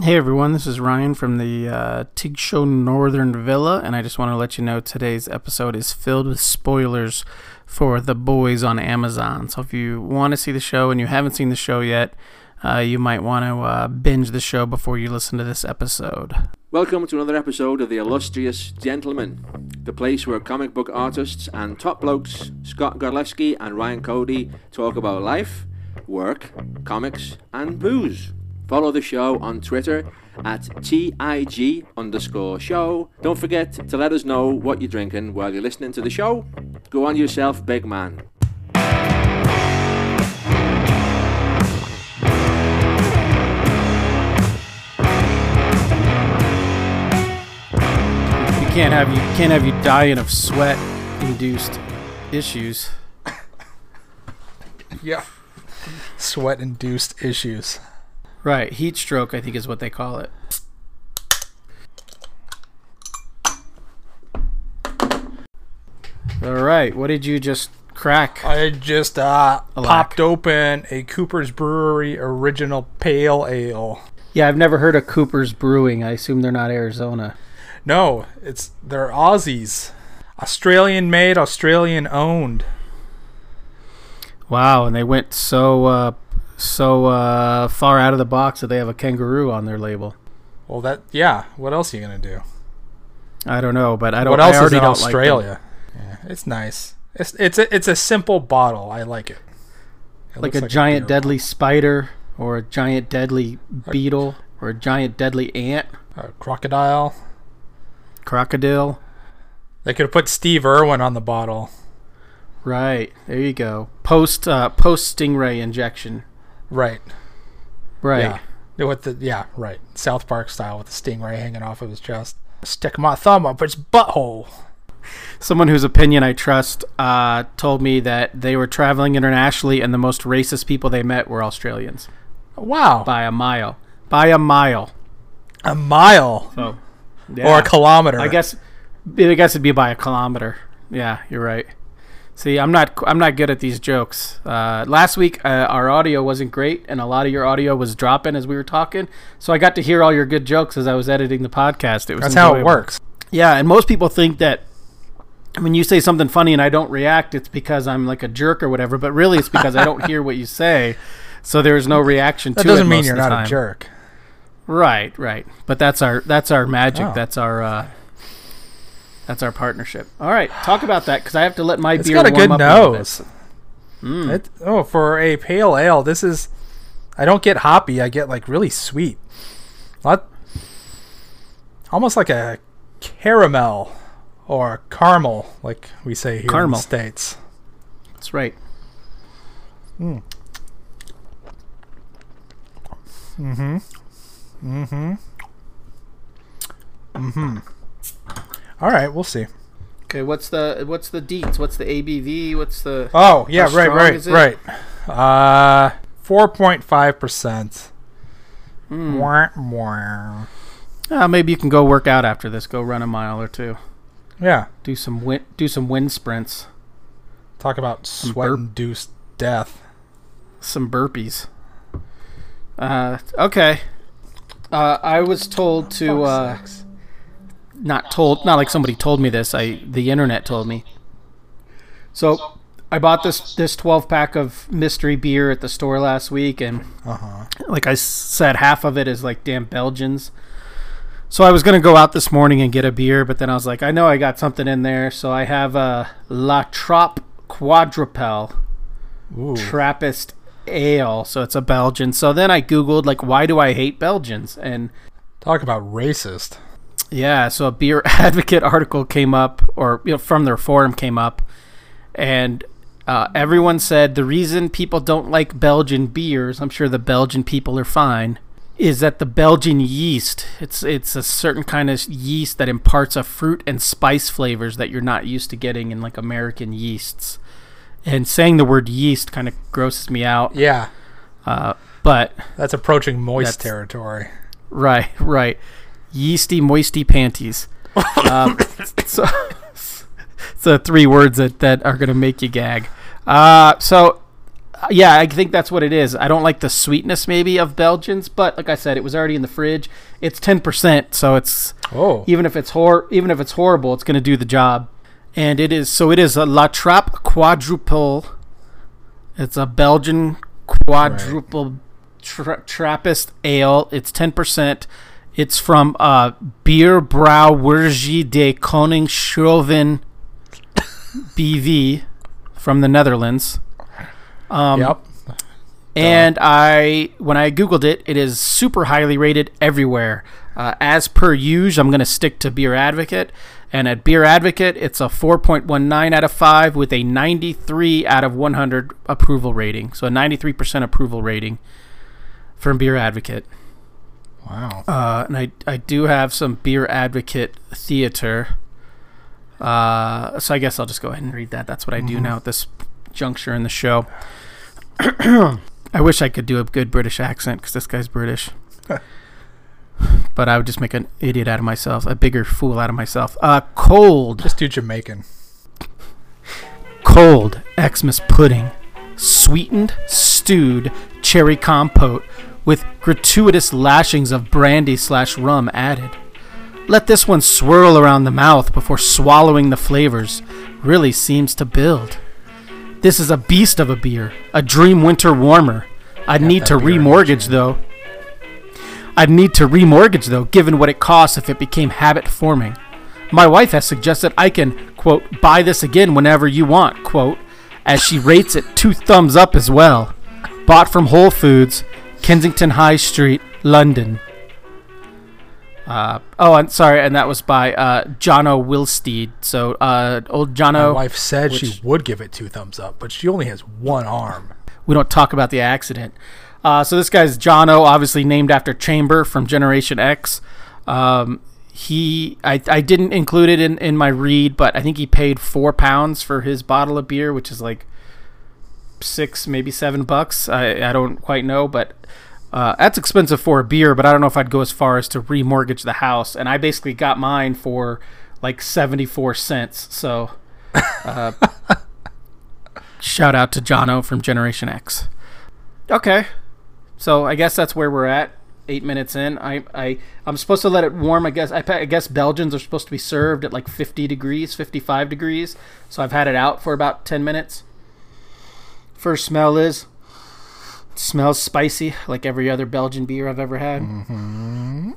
Hey everyone, this is Ryan from the uh, Tig Show Northern Villa, and I just want to let you know today's episode is filled with spoilers for The Boys on Amazon. So if you want to see the show and you haven't seen the show yet, uh, you might want to uh, binge the show before you listen to this episode. Welcome to another episode of The Illustrious Gentleman, the place where comic book artists and top blokes Scott Godlewski and Ryan Cody talk about life, work, comics, and booze. Follow the show on Twitter at TIG underscore show. Don't forget to let us know what you're drinking while you're listening to the show. Go on yourself, big man. You can't have you can't have you dying of sweat induced issues. Yeah. Sweat induced issues. Right, heat stroke I think is what they call it. All right, what did you just crack? I just uh, popped open a Cooper's Brewery original pale ale. Yeah, I've never heard of Cooper's Brewing. I assume they're not Arizona. No, it's they're Aussies. Australian made, Australian owned. Wow, and they went so uh, so uh, far out of the box that they have a kangaroo on their label. Well, that yeah. What else are you gonna do? I don't know, but I don't. What else is in don't like. Australia? yeah, it's nice. It's it's a, it's a simple bottle. I like it. It like a giant beer deadly spider, or a giant deadly beetle, or a giant deadly ant, bottle. A crocodile. crocodile. They could have put Steve Irwin on the bottle. Right there, you go. Post uh, post stingray injection. Right. Right. Yeah. With the yeah, right. South Park style with the stingray hanging off of his chest. Stick my thumb up its butthole. Someone whose opinion I trust uh, told me that they were traveling internationally, and the most racist people they met were Australians Wow. by a mile. By a mile. A mile So. or a kilometer. I guess I guess it'd be by a kilometer. Yeah, you're right. See, I'm not I'm not good at these jokes. Uh, last week uh, our audio wasn't great, and a lot of your audio was dropping as we were talking. So I got to hear all your good jokes as I was editing the podcast. It was That's how it works. Yeah, and most people think that when you say something funny and I don't react, it's because I'm like a jerk or whatever. But really, it's because I don't hear what you say, so there's no reaction That to it. That doesn't mean you're not time. a jerk. Right, right. But that's our that's our magic. Oh. That's our uh, that's our partnership. All right, talk about that because I have to let my It's beer got a good nose. Mm. It, oh, for a pale ale, this is. I don't get hoppy. I get like really sweet. Lot, almost like a caramel or caramel, like we say here in Caramel. the states. That's right. Hmm. Mm-hmm. Mm-hmm. Mm-hmm. All right, we'll see. Okay, what's the what's the deets? What's the ABV? What's the Oh yeah, right, right, right. Uh, four point five percent. Hmm. Yeah, Uh, maybe you can go work out after this. Go run a mile or two. yeah. Do some wind do some wind sprints. Talk about sweat-induced death. Some burpees. Uh, okay. Uh, I was told to uh, not told not like somebody told me this i the internet told me so i bought this this 12 pack of mystery beer at the store last week and Uh huh. like I said half of it is like damn belgians so i was going to go out this morning and get a beer but then i was like i know i got something in there so i have a la Trappe quadrupel Ooh. trappist ale so it's a belgian so then i googled like why do i hate belgians and Talk about racist. Yeah, so a beer advocate article came up, or you know, from their forum came up, and uh, everyone said the reason people don't like Belgian beers, I'm sure the Belgian people are fine, is that the Belgian yeast, it's it's a certain kind of yeast that imparts a fruit and spice flavors that you're not used to getting in like American yeasts. And saying the word yeast kind of grosses me out, Yeah, uh, but that's approaching moist That's- territory. Right, right. Yeasty, moisty panties. um, so, so three words that, that are going to make you gag. Uh, so yeah, I think that's what it is. I don't like the sweetness maybe of Belgians, but like I said, it was already in the fridge. It's ten percent, so it's Oh, even if it's hor even if it's horrible, it's going to do the job. And it is so it is a La Trappe quadruple. It's a Belgian quadruple tra- Trappist ale. It's ten percent. It's from uh, Beer Brouwerij de Koning Schroven BV from the Netherlands. Um, yep. and I, when I googled it, it is super highly rated everywhere. Uh, as per usual, I'm going to stick to Beer Advocate, and at Beer Advocate, it's a 4.19 out of five with a 93 out of 100 approval rating. So a 93% approval rating from Beer Advocate. Wow. Uh, and I, I do have some Beer Advocate theater. Uh, so I guess I'll just go ahead and read that. That's what I do now at this juncture in the show. I wish I could do a good British accent because this guy's British. but I would just make an idiot out of myself, a bigger fool out of myself. Uh, cold, Just do Jamaican. cold Xmas pudding, sweetened, stewed cherry compote with gratuitous lashings of brandy slash rum added. Let this one swirl around the mouth before swallowing the flavors. Really seems to build. This is a beast of a beer, a dream winter warmer. I'd need to remortgage though. I'd need to remortgage though, given what it costs if it became habit forming. My wife has suggested I can, quote, buy this again whenever you want, quote, as she rates it two thumbs up as well. Bought from Whole Foods, Kensington High Street, London. Uh, oh, and sorry, and that was by uh, Jono Wilsteed. So, uh, old My Jono. wife said which- she would give it two thumbs up, but she only has one arm. we don't talk about the accident. Uh, so this guy's Jono, obviously named after Chamber from Generation X. Um, he, I, I didn't include it in, in my read, but I think he paid four pounds for his bottle of beer, which is like six, maybe seven bucks. I, I don't quite know, but uh, that's expensive for a beer. But I don't know if I'd go as far as to remortgage the house. And I basically got mine for like seventy four cents. So. Uh, Shout out to Jono from Generation X. Okay, so I guess that's where we're at. Eight minutes in, I I I'm supposed to let it warm. I guess I, I guess Belgians are supposed to be served at like 50 degrees, 55 degrees. So I've had it out for about 10 minutes. First smell is smells spicy, like every other Belgian beer I've ever had. Mm-hmm.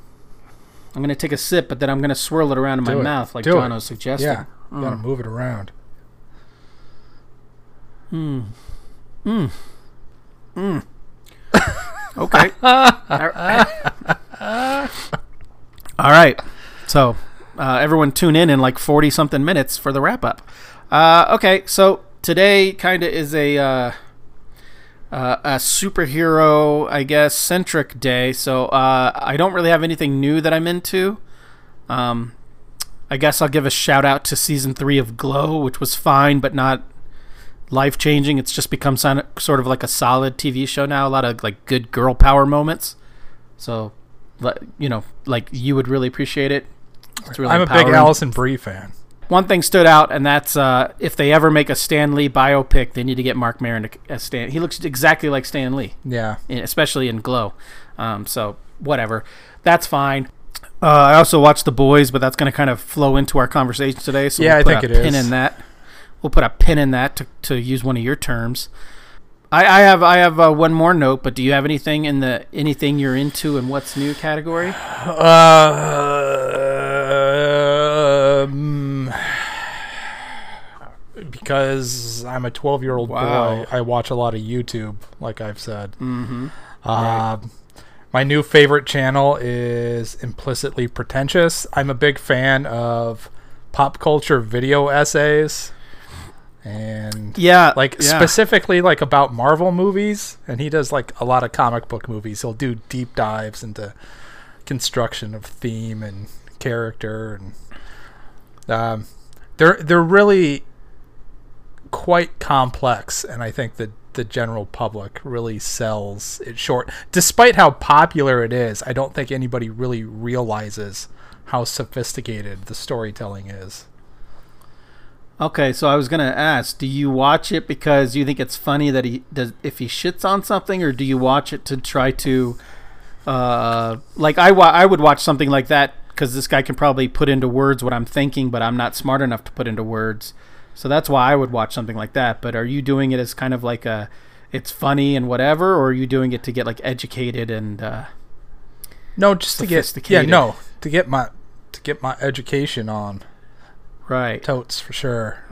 I'm gonna take a sip, but then I'm gonna swirl it around in my Do it. move, like Do it. Jono suggested. Yeah, you gotta move it around. Hmm. Hmm. Hmm. Okay. All right. So, uh, everyone tune in in like 40 something minutes for the wrap up. Uh, okay. So, today kind of is a, uh, uh, a superhero, I guess, centric day. So, uh, I don't really have anything new that I'm into. Um, I guess I'll give a shout out to season three of Glow, which was fine, but not life changing. It's just become sort of like a solid TV show now. A lot of like good girl power moments. So, you know, like you would really appreciate it. It's really I'm a big. Alison Brie fan. One thing stood out, and that's uh, if they ever make a Stan Lee biopic, they need to get Marc Maron to, as Stan. He looks exactly like Stan Lee Yeah, in- especially in Glow. Um, so whatever, that's fine. Uh, I also watched The Boys, but that's going to kind of flow into our conversation today. So Yeah, we'll I put think a it pin is. in that. We'll put a pin in that to, to use one of your terms. I, I have I have uh, one more note, but do you have anything in the anything you're into and what's new category? um, because I'm a 12 year old Wow. boy, I watch a lot of YouTube, like I've said. Mm-hmm. Um, My new favorite channel is Implicitly Pretentious. I'm a big fan of pop culture video essays. And Yeah, like yeah. specifically like about Marvel movies, and he does like a lot of comic book movies. He'll do deep dives into construction of theme and character, and um, they're they're really quite complex, and I think that the general public really sells it short. Despite how popular it is, I don't think anybody really realizes how sophisticated the storytelling is. Okay, so I was gonna ask, do you watch it because you think it's funny that he does if he shits on something, or do you watch it to try to, uh, like I wa- I would watch something like that because this guy can probably put into words what I'm thinking, but I'm not smart enough to put into words, so that's why I would watch something like that. But are you doing it as kind of like a, it's funny and whatever, or are you doing it to get like educated and? Uh, No, just to get yeah, no, to get my to get my education on right. totes for sure.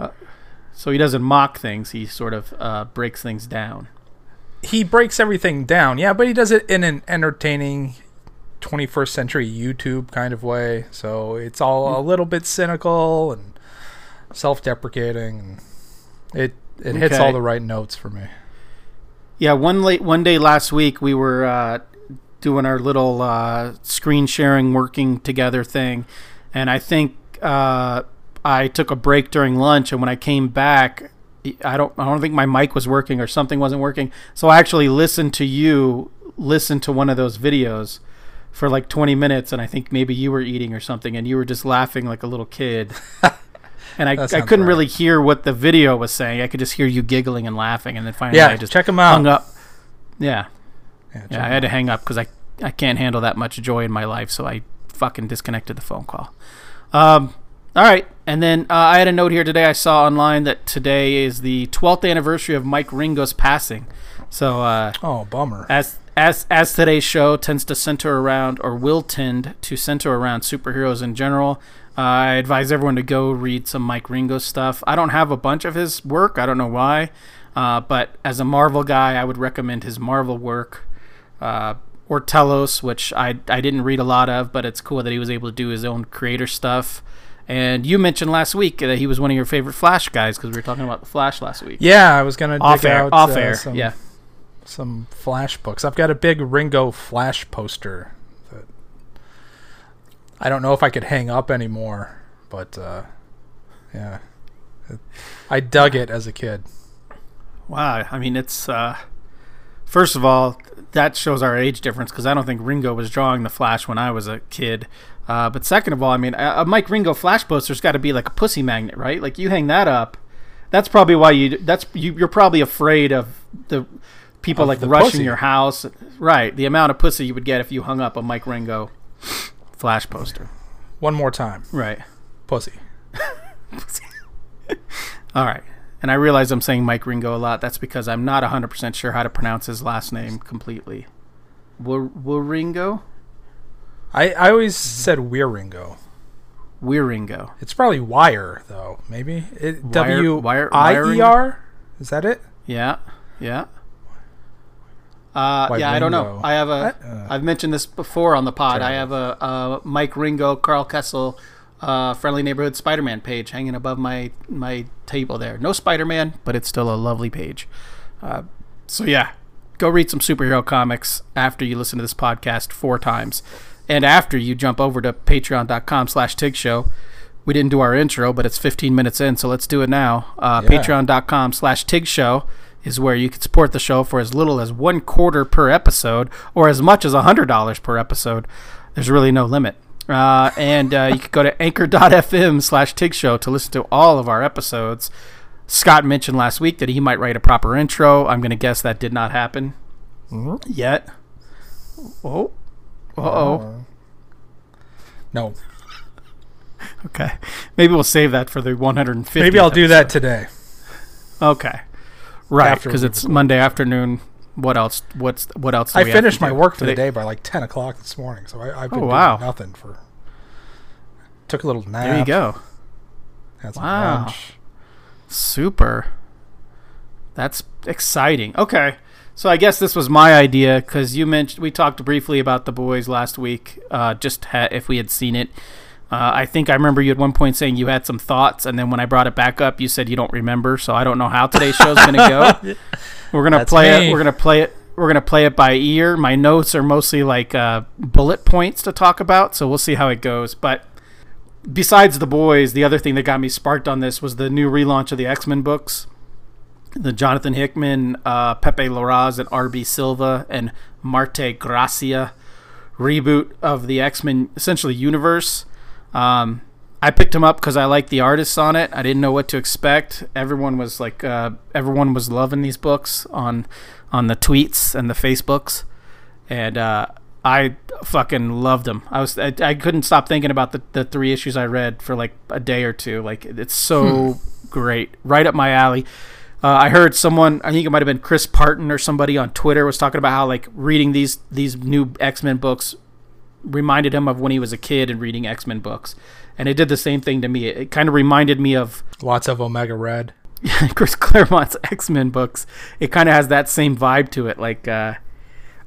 So he doesn't mock things; he sort of uh, breaks things down. He breaks everything down, yeah, but he does it in an entertaining 21st century YouTube kind of way. So it's all a little bit cynical and self-deprecating and it it hits Okay. all the right notes for me. Yeah, one late one day last week we were uh, doing our little uh, screen sharing, working together thing, and I think uh, I took a break during lunch, and when I came back, I don't I don't think my mic was working or something wasn't working, so I actually listened to you listen to one of those videos for like 20 minutes, and I think maybe you were eating or something, and you were just laughing like a little kid. And I, I couldn't right. really hear what the video was saying. I could just hear you giggling and laughing, and then finally Yeah, I just check him out. hung up. Yeah, Yeah, yeah, I had to hang up because I I can't handle that much joy in my life, so I fucking disconnected the phone call. Um, all right, and then uh, I had a note here today. I saw online that today is the 12th anniversary of Mike Ringo's passing. So uh, Oh, bummer. as as as today's show tends to center around, or will tend to center around superheroes in general, I advise everyone to go read some Mike Ringo stuff. I don't have a bunch of his work. I don't know why, uh, but as a Marvel guy, I would recommend his Marvel work. Uh, or Telos, which I I didn't read a lot of, but it's cool that he was able to do his own creator stuff. And you mentioned last week that he was one of your favorite Flash guys because we were talking about the Flash last week. Yeah, I was gonna off dig air, out off uh, air, some, yeah. some Flash books. I've got a big Ringo Flash poster I don't know if I could hang up anymore, but uh, yeah, I dug it as a kid. Wow, I mean it's uh first of all that shows our age difference because I don't think Ringo was drawing the Flash when I was a kid. Uh, but second of all, I mean a, Mike Ringo Flash poster's got to be like a pussy magnet, right? Like you hang that up, that's probably why you that's you, you're probably afraid of the people Of like the rushing pussy. your house, right? The amount of pussy you would get if you hung up a Mike Ringo Flash poster, One more time, right? pussy. All right. And I realize I'm saying Mike Ringo a lot. That's because I'm not 100% sure how to pronounce his last name completely. Waringo? I, I always said Weir Ringo. Wieringo. It's probably Wire though. Maybe it, Wire- W wire- I E R. Is that it? Yeah. Yeah. Uh, Why yeah, I don't know. I have a. Uh, I've mentioned this before on the pod. I have a, a Mike Ringo, Karl Kesel, uh, friendly neighborhood Spider-Man page hanging above my my table there. No Spider-Man, but it's still a lovely page. Uh, so yeah, go read some superhero comics after you listen to this podcast four times, and after you jump over to Patreon.com/slash Tig Show. We didn't do our intro, but it's 15 minutes in, so let's do it now. Uh, Yeah. Patreon.com slash Tig Show is where you can support the show for as little as one quarter per episode or as much as $100 per episode. There's really no limit. Uh, and uh, you can go to anchor.fm slash Tig Show to listen to all of our episodes. Scott mentioned last week that he might write a proper intro. I'm going to guess that did not happen Mhm. yet. Oh. Uh-oh. No. Okay. Maybe we'll save that for the 150. Maybe I'll do that today. Okay. Right, because it's record. Monday afternoon. What else? What's what else? Do I we have finished my work for Do the day by like ten o'clock this morning, so I, I've been Oh, doing nothing for. Took a little nap. There you go. Had some Wow. lunch. Super. That's exciting. Okay. So I guess this was my idea because you mentioned we talked briefly about the boys last week. Uh, just ha- if we had seen it, uh, I think I remember you at one point saying you had some thoughts, and then when I brought it back up, you said you don't remember. So I don't know how today's show's gonna go. We're gonna That's play me. it. We're gonna play it. We're gonna play it by ear. My notes are mostly like uh, bullet points to talk about, so we'll see how it goes. But besides the boys, the other thing that got me sparked on this was the new relaunch of the X Men books. The Jonathan Hickman, uh, Pepe Larraz, and R.B. Silva, and Marte Gracia reboot of the X Men essentially universe. Um, I picked him up because I liked the artists on it. I didn't know what to expect. Everyone was like, uh, everyone was loving these books on on the tweets and the Facebooks, and uh, I fucking loved them. I was I, I couldn't stop thinking about the, the three issues I read for like a day or two. Like it's so great, right up my alley. Uh, I heard someone, I think it might have been Chris Parton or somebody on Twitter, was talking about how like reading these these new X Men books reminded him of when he was a kid and reading X Men books, and it did the same thing to me. It, it kind of reminded me of Lots of Omega Red. Chris Claremont's X Men books. It kind of has that same vibe to it. Like, uh,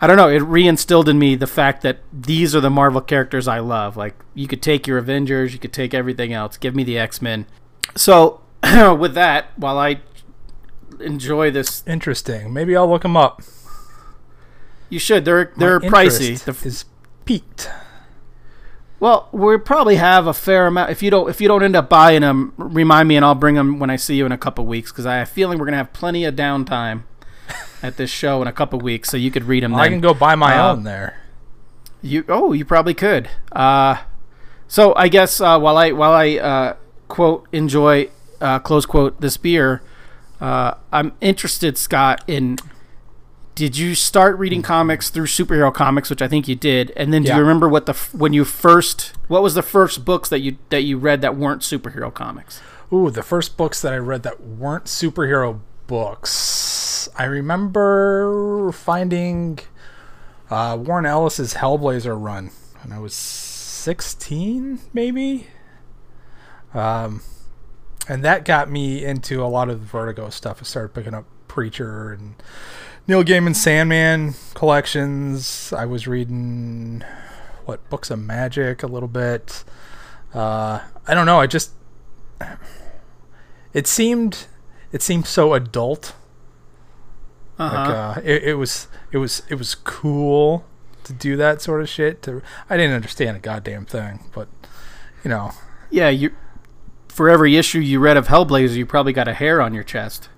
I don't know. It reinstilled in me the fact that these are the Marvel characters I love. Like, you could take your Avengers, you could take everything else. Give me the X Men. So, with that, while I enjoy this, Interesting. Maybe I'll look them up. you should. They're they're My pricey. The, is peaked. well, we probably have a fair amount. If you don't if you don't end up buying them, remind me and I'll bring them when I see you in a couple weeks because I have a feeling we're gonna have plenty of downtime at this show in a couple weeks, so you could read them. I can go buy my Uh, own there. You oh, you probably could. Uh, so I guess uh, while I while I uh, quote enjoy uh, close quote this beer, uh, I'm interested, Scott, in did you start reading comics through superhero comics, which I think you did, and then do Yeah. you remember what the when you first what was the first books that you that you read that weren't superhero comics? Ooh, the first books that I read that weren't superhero books. I remember finding uh, Warren Ellis's Hellblazer run when I was 16, maybe. Um, and that got me into a lot of the Vertigo stuff. I started picking up Preacher and Neil Gaiman Sandman collections. I was reading what books of magic a little bit. Uh, I don't know. I just it seemed it seemed so adult. Uh-huh. Like uh, it, it was it was it was cool to do that sort of shit. To I didn't understand a goddamn thing, but you know, yeah, you for every issue you read of Hellblazer, you probably got a hair on your chest.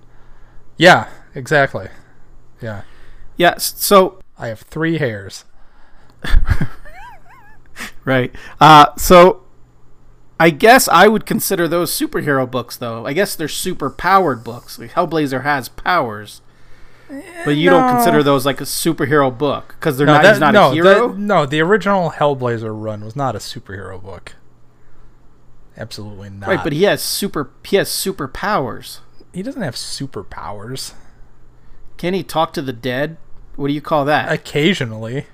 yeah, exactly. Yeah, Yes, so I have three hairs. Right. Uh, so I guess I would consider those superhero books, though. I guess they're super powered books. Like Hellblazer has powers, but you don't consider those like a superhero book because they're No, not. that, he's not no, a hero. that- no, the original Hellblazer run was not a superhero book. Absolutely not. right, but he has super. He has superpowers. he doesn't have superpowers. Can he talk to the dead? What do you call that? Occasionally,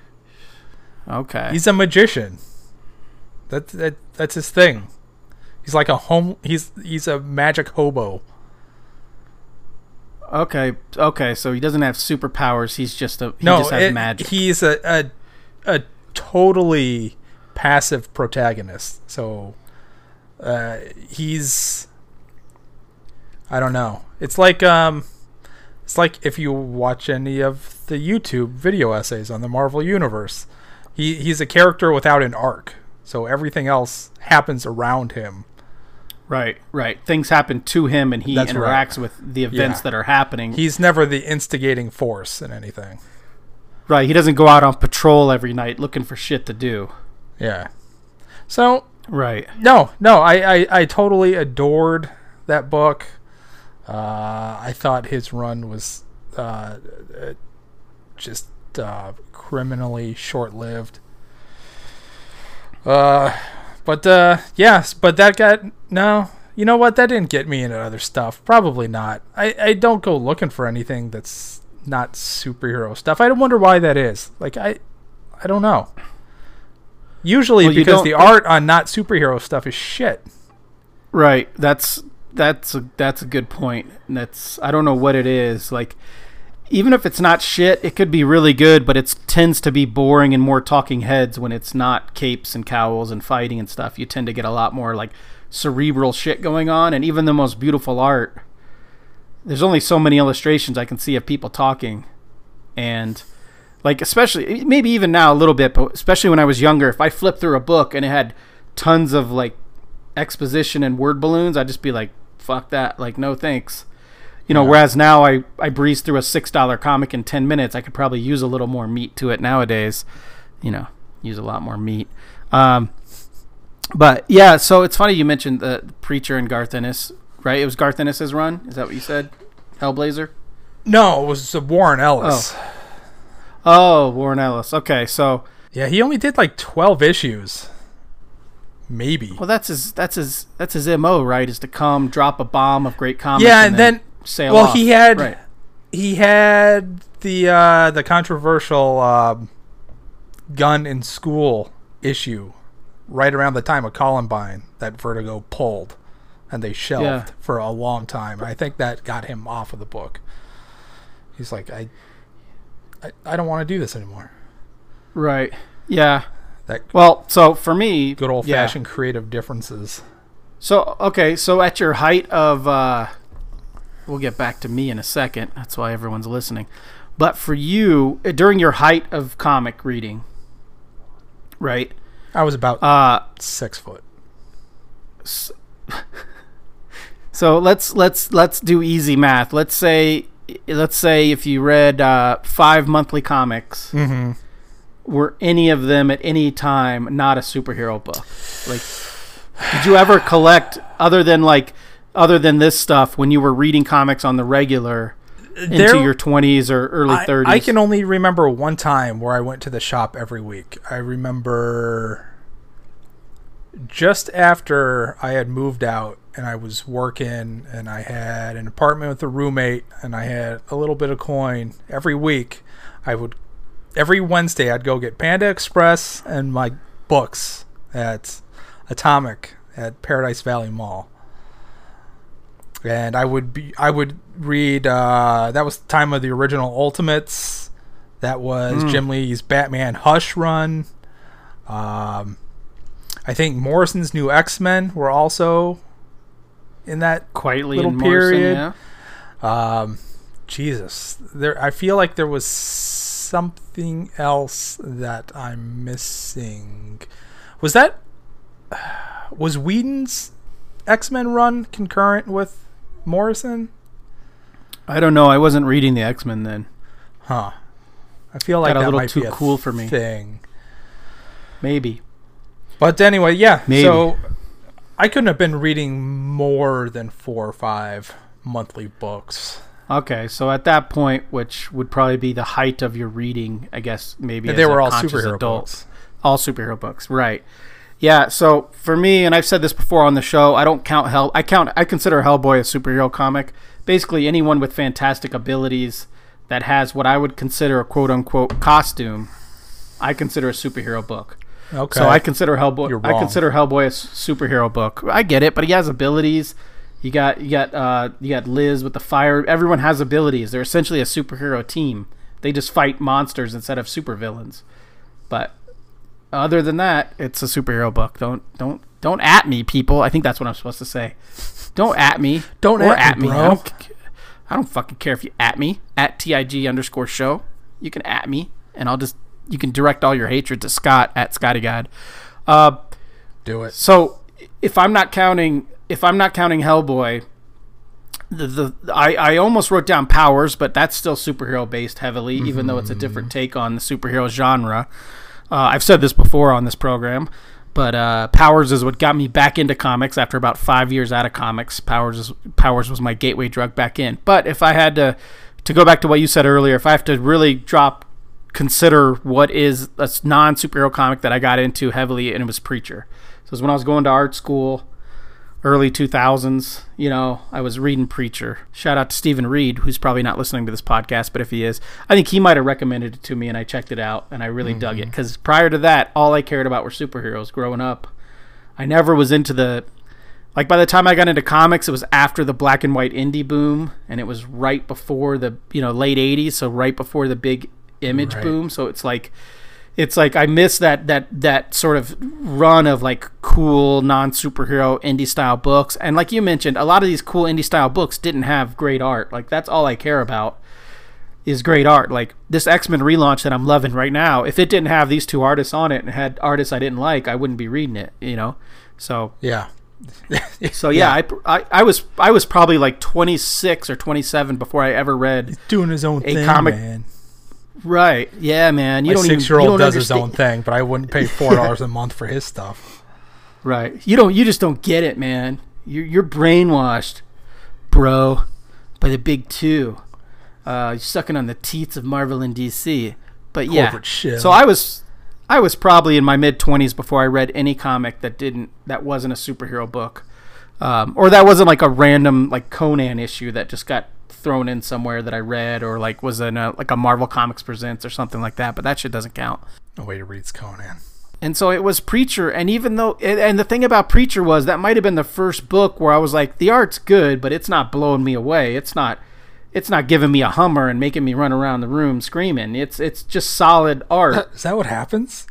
okay. he's a magician. That, that that's his thing. He's like a home. He's he's a magic hobo. okay. Okay. So he doesn't have superpowers. He's just a. He no, just has it- magic. he's a, a a totally passive protagonist. So uh, he's I don't know. It's like um it's like if you watch any of the YouTube video essays on the Marvel universe. He he's a character without an arc. So everything else happens around him. right. Right. Things happen to him, and he That's right. interacts with the events Yeah. that are happening. He's never the instigating force in anything. Right, he doesn't go out on patrol every night looking for shit to do. Yeah. So Right. No, no, I, I, I totally adored that book. Uh, I thought his run was uh, just uh, criminally short lived. Uh, but uh, yes, but that got no. You know what? That didn't get me into other stuff. Probably not. I, I don't go looking for anything that's not superhero stuff. I wonder why that is. Like I, I don't know. Usually Well, because the art on not superhero stuff is shit. Right. That's that's a, that's a good point. And that's I don't know what it is. Like even if it's not shit, it could be really good, but it tends to be boring and more talking heads when it's not capes and cowls and fighting and stuff. You tend to get a lot more like cerebral shit going on and even the most beautiful art. There's only so many illustrations I can see of people talking and like especially maybe even now a little bit but especially when i was younger if i flipped through a book and it had tons of like exposition and word balloons i'd just be like fuck that like no thanks you know Yeah. whereas now i i breeze through a six dollar comic in 10 minutes i could probably use a little more meat to it nowadays you know use a lot more meat um But yeah, so it's funny you mentioned the preacher and Garth Ennis, right? It was Garth Ennis's run. Is that what you said? Hellblazer. No, it was Warren Ellis. Oh, Warren Ellis. Okay, so Yeah, he only did like 12 issues. Maybe. well, that's his that's his that's his mo, right? Is to come drop a bomb of great comics. yeah, and and then sail well, off. he had right. he had the uh, the controversial um gun in school issue right around the time of Columbine that Vertigo pulled, and they shelved Yeah. for a long time. I think that got him off of the book. He's like, I, I, I don't want to do this anymore. Right. Yeah. That Well, so for me, good old yeah. fashioned creative differences. So okay, so at your height of, uh, we'll get back to me in a second. That's why everyone's listening. But for you, uh, during your height of comic reading, right? I was about Uh, six foot. so let's let's let's do easy math. Let's say let's say if you read uh, five monthly comics, Mm-hmm. Were any of them at any time not a superhero book? Like, did you ever collect other than like other than this stuff when you were reading comics on the regular into your twenties or early I, thirties? I can only remember one time where I went to the shop every week. I remember just after I had moved out and I was working and I had an apartment with a roommate and I had a little bit of coin every week. I would every Wednesday I'd go get Panda Express and my books at Atomic at Paradise Valley Mall and I would be I would read uh, that was the time of the original Ultimates. That was Mm. Jim Lee's Batman Hush run. Um, I think Morrison's new X Men were also in that. quietly little in Morrison, period. yeah. Um, Jesus, there. I feel like there was something else that I'm missing. Was that was Whedon's X Men run concurrent with Morrison? I don't know. I wasn't reading the X Men then. Huh. I feel like Got a that little might too a cool for me. Thing. Maybe. But anyway, yeah. Maybe. So I couldn't have been reading more than four or five monthly books. Okay, so at that point, which would probably be the height of your reading, I guess maybe as they a were all superhero adult. books. all superhero books right yeah so for me and i've said this before on the show i don't count hell i count i consider hellboy a superhero comic basically anyone with fantastic abilities that has what i would consider a quote unquote costume i consider a superhero book Okay. so i consider hellboy You're i consider hellboy a superhero book i get it but he has abilities you got you got uh you got liz with the fire everyone has abilities they're essentially a superhero team they just fight monsters instead of supervillains but other than that, it's a superhero book. Don't don't don't at me, people. I think that's what I'm supposed to say. Don't at me. Don't or at me, I bro. don't, c- I don't fucking care if you at me at tig underscore show. You can at me, and I'll just you can direct all your hatred to Scott at Scotty God. Uh, do it. so if I'm not counting if I'm not counting Hellboy, the, the I, I almost wrote down Powers, but that's still superhero based heavily, even though it's a different take on the superhero genre. Uh, I've said this before on this program, but uh, Powers is what got me back into comics after about five years out of comics. Powers is, Powers was my gateway drug back in. But if I had to to go back to what you said earlier, if I have to really drop consider what is a non superhero comic that I got into heavily, and it was Preacher. So it was when I was going to art school, early 2000s. You know, I was reading Preacher. Shout out to Stephen Reed, who's probably not listening to this podcast, but if he is, I think he might have recommended it to me, and I checked it out, and I really dug it. Mm-hmm. Because prior to that, all I cared about were superheroes growing up. I never was into the. Like by the time I got into comics, it was after the black and white indie boom, and it was right before the you know late '80s, so right before the big image Right. boom. So it's like, it's like I miss that that that sort of run of like cool non superhero indie style books. And like you mentioned, a lot of these cool indie style books didn't have great art. Like that's all I care about is great art. Like this X Men relaunch that I'm loving right now. If it didn't have these two artists on it and had artists I didn't like, I wouldn't be reading it. You know, so Yeah. so yeah, I, I I was I was probably like 26 or 27 before I ever read. Doing his own A thing, comic- man. Right? Yeah, man. You My don't even. six-year-old does his own thing, but I wouldn't pay four dollars a month for his stuff. Right. You don't. You just don't get it, man. You're you're brainwashed, bro, by the big two. Uh, you're sucking on the teats of Marvel and DC. But yeah. Shit. So I was, I was probably in my mid twenties before I read any comic that didn't that wasn't a superhero book, um, or that wasn't like a random like Conan issue that just got thrown in somewhere that I read, or like was in a like a Marvel Comics Presents or something like that. But that shit doesn't count. Nobody reads Conan. And so it was Preacher, and even though, and- and the thing about Preacher was that might have been the first book where I was like, the art's good, but it's not blowing me away. It's not, it's not giving me a Hummer and making me run around the room screaming. It's it's just solid art. Is that what happens?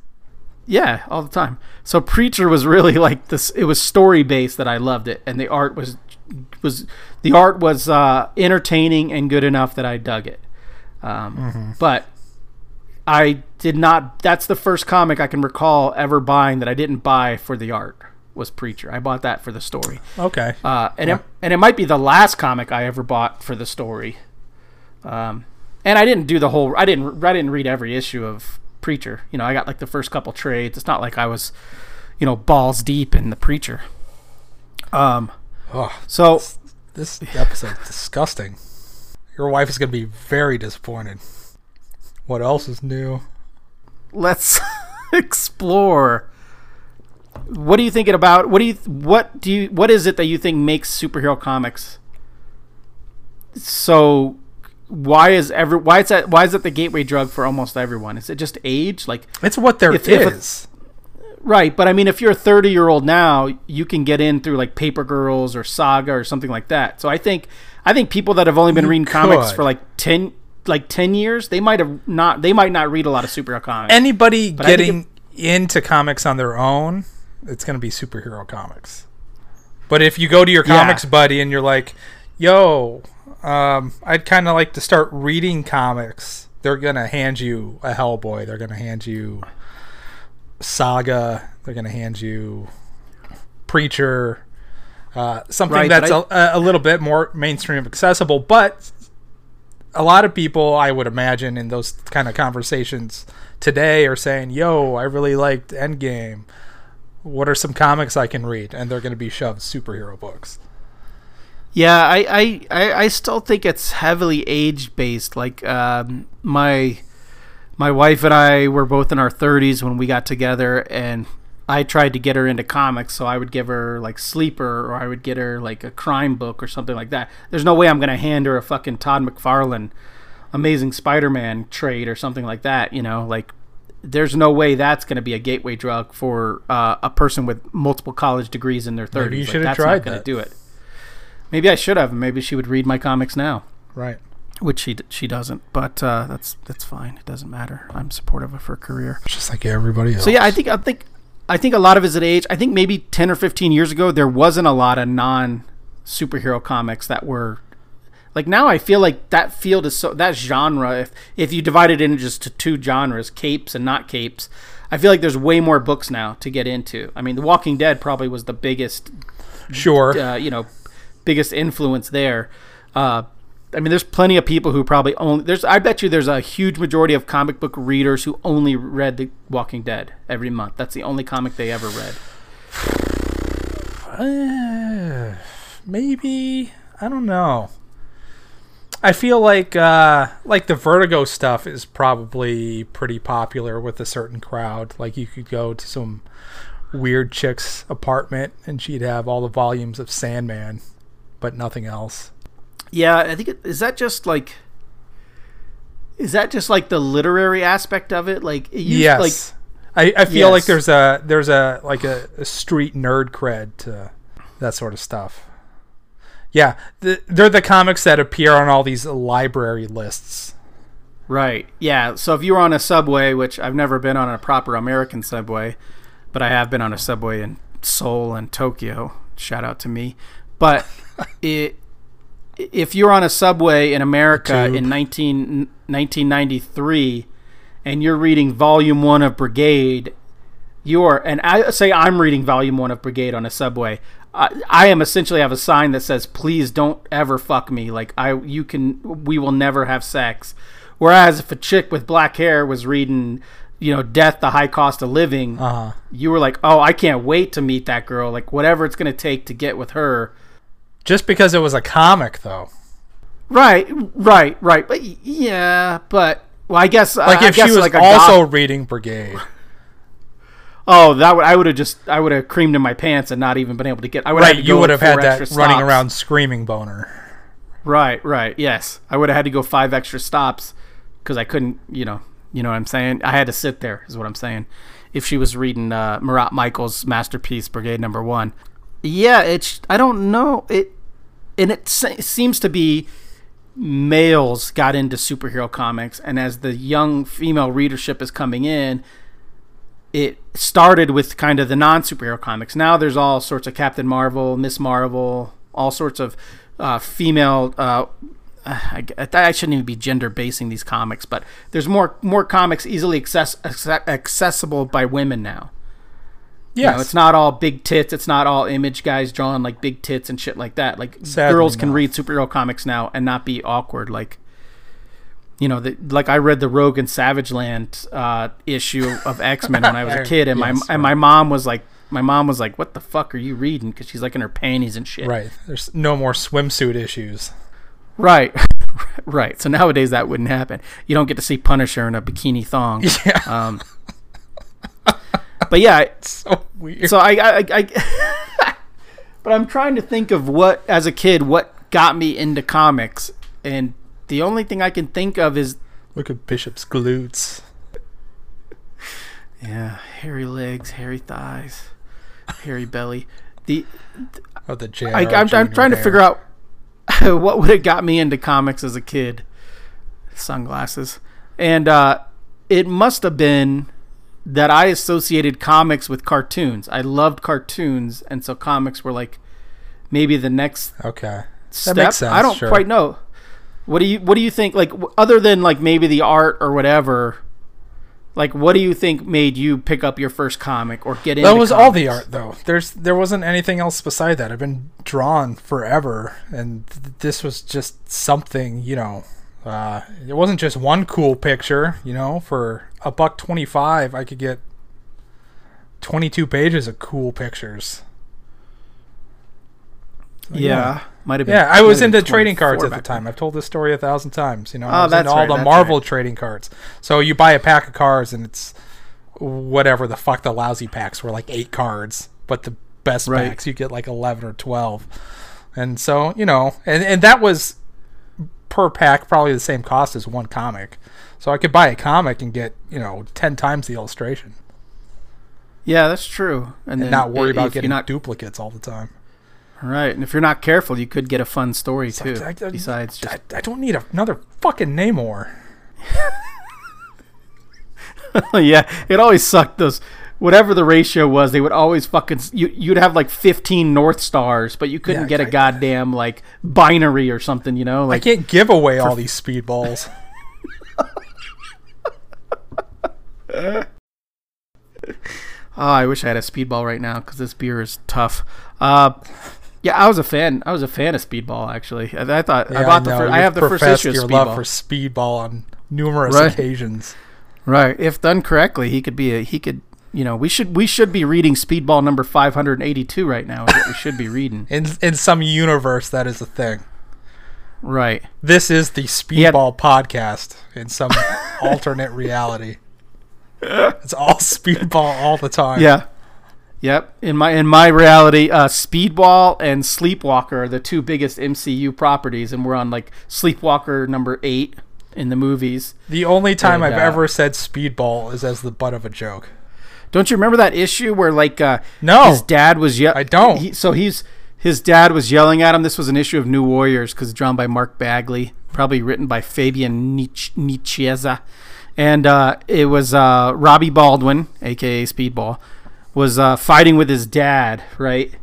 Yeah, all the time. So Preacher was really like this. It was story based that I loved it, and the art was was the art was uh, entertaining and good enough that I dug it. Um, But I did not. That's the first comic I can recall ever buying that I didn't buy for the art. Was Preacher? I bought that for the story, Okay. uh, and it, and it might be the last comic I ever bought for the story. Um, and I didn't do the whole. I didn't. I didn't read every issue of Preacher. You know, I got like the first couple trades. It's not like I was, you know, balls deep in the Preacher. Um. oh, So this episode's disgusting. Your wife is going to be very disappointed. What else is new? let's explore. What are you thinking about? What do you what do you what is it that you think makes superhero comics so why is every why is that why is it the gateway drug for almost everyone? Is it just age? Like It's what there is. If- if a- right, but I mean if you're a 30 year old now, you can get in through like Paper Girls or Saga or something like that. So I think I think people that have only been You reading comics for like 10 like 10 years, they might have not they might not read a lot of superhero comics. Anybody think getting into comics on their own, it's going to be superhero comics. But if you go to your Yeah. comics buddy and you're like, "Yo, um, I'd kind of like to start reading comics," they're going to hand you a Hellboy. They're going to hand you Saga. They're going to hand you Preacher. Uh, something Right, that's a, a little bit more mainstream accessible, but a lot of people, I would imagine, in those kind of conversations today are saying, "Yo, I really liked Endgame. What are some comics I can read?" And they're going to be shoved superhero books. Yeah, I, I, I, I still think it's heavily age based. Like um, my my wife and I were both in our thirties when we got together, and I tried to get her into comics, so I would give her like Sleeper, or I would get her like a crime book or something like that. There's no way I'm gonna hand her a fucking Todd McFarlane Amazing Spider-Man trade or something like that. You know, like there's no way that's going to be a gateway drug for uh, a person with multiple college degrees in their 30s. Maybe you Like, should have that's tried not going to do it. Maybe I should have. Maybe she would read my comics now, Right. which she she doesn't. But uh, that's that's fine. It doesn't matter. I'm supportive of her career. Just like everybody else. So yeah, I think I think I think a lot of it is at age. I think maybe 10 or 15 years ago there wasn't a lot of non superhero comics that were like now I feel like that field is so that genre if if you divide it into just to two genres, capes and not capes, I feel like there's way more books now to get into. I mean, The Walking Dead probably was the biggest sure. uh, you know, biggest influence there. Uh, I mean, there's plenty of people who probably only there's. I bet you there's a huge majority of comic book readers who only read The Walking Dead every month. That's the only comic they ever read. Uh, maybe I don't know. I feel like uh, like the Vertigo stuff is probably pretty popular with a certain crowd. Like you could go to some weird chick's apartment and she'd have all the volumes of Sandman, but nothing else. Yeah, I think it, is that just like. Is that just like the literary aspect of it? Like, it used, yes, I, I feel like Yes. there's a there's a like a, a street nerd cred to that sort of stuff. Yeah, the, they're the comics that appear on all these library lists. Right. Yeah. So if you were on a subway, which I've never been on a proper American subway, but I have been on a subway in Seoul and Tokyo. Shout out to me. But it, if you're on a subway in America in 19, 1993 and you're reading Volume 1 of Brigade, you're, and I say I'm reading Volume 1 of Brigade on a subway. I, I am essentially have a sign that says, "Please don't ever fuck me." Like I, you can, we will never have sex. Whereas if a chick with black hair was reading you know, death, the high cost of living, Uh huh. you were like, oh, I can't wait to meet that girl. Like whatever it's gonna take to get with her. Just because it was a comic, though. Right, right, right. But yeah, but well, I guess Like I if guess she was like also goth- reading Brigade. oh, that would I would have just I would have creamed in my pants and not even been able to get. I would Right, have you would have had that running around screaming boner. Right, right. Yes, I would have had to go five extra stops because I couldn't. You know, you know what I'm saying. I had to sit there. Is what I'm saying. If she was reading uh, Marat Mychaels' masterpiece, Brigade Number One. Yeah, it's. I don't know it, and it se- seems to be males got into superhero comics, and as the young female readership is coming in, it started with kind of the non superhero comics. Now there's all sorts of Captain Marvel, Miss Marvel, all sorts of uh, female. Uh, I, I shouldn't even be gender basing these comics, but there's more more comics easily access, acce- accessible by women now. You know, it's not all big tits. It's not all image guys drawing like big tits and shit like that. Like Sadly girls can not. read superhero comics now and not be awkward. Like, you know, the, like I read the Rogue and Savage Land uh, issue of X Men when I was a kid, and my Yes, and my mom was like, my mom was like, "What the fuck are you reading?" Because she's like in her panties and shit. Right. There's no more swimsuit issues. Right. right. So nowadays that wouldn't happen. You don't get to see Punisher in a bikini thong. Yeah. Um, but yeah, so weird. so I, I, I, but I'm trying to think of what, as a kid, what got me into comics, and the only thing I can think of is, Look at Bishop's glutes. yeah, hairy legs, hairy thighs, hairy belly. The Oh, the J. I, I'm, I'm trying to figure out what would have got me into comics as a kid. Sunglasses, and uh, it must have been that I associated comics with cartoons. I loved cartoons, and so comics were like maybe the next Okay. step. makes sense, I don't sure. quite know. What do you What do you think? Like other than like maybe the art or whatever. Like, what do you think made you pick up your first comic or get into? That was all the art, though. There's there wasn't anything else beside that. I've been drawn forever, and th- this was just something. You know, uh, it wasn't just one cool picture. You know, for a buck twenty five, I could get twenty two pages of cool pictures. So, Yeah, might have been. Yeah, I was into trading cards at the time. then. I've told this story a thousand times. You know, Oh, I was that's into all right, the Marvel right. trading cards. So you buy a pack of cards, and it's whatever the fuck the lousy packs were like eight cards, but the best Right. packs you get like eleven or twelve. And so you know, and and that was per pack probably the same cost as one comic. So I could buy a comic and get you know ten times the illustration, Yeah, that's true. And, and then not worry if about you're getting not duplicates all the time. right. And if you're not careful, you could get a fun story too. I- I- besides just I, I don't need another fucking Namor. yeah, it always sucked. Those whatever the ratio was, they would always fucking you. You'd have like 15 North Stars, but you couldn't Yeah, get a goddamn like binary or something. You know, Like I can't give away all these speedballs. oh, I wish I had a speedball right now because this beer is tough. Uh, yeah, I was a fan. I was a fan of Speedball actually. I, I thought I Yeah, bought the know. first. I You've the first issue of your Speedball. love for Speedball on numerous Right. occasions. Right. If done correctly, he could be a he could you know, we should we should be reading Speedball number 582 right now. Is what we should be reading. In in some universe, that is a thing. Right. This is the had- Speedball podcast in some alternate reality. It's all Speedball all the time. Yeah. Yep. In my in my reality, uh, Speedball and Sleepwalker are the two biggest MCU properties, and we're on like Sleepwalker number eight in the movies. The only time And, I've uh, ever said Speedball is as the butt of a joke. Don't you remember that issue where like uh, No. his dad was ye- I don't. He, so he's his dad was yelling at him. This was an issue of New Warriors because drawn by Mark Bagley, probably written by Fabian Nich- Nicieza, and uh, it was uh, Robbie Baldwin, aka Speedball, was uh, fighting with his dad, right?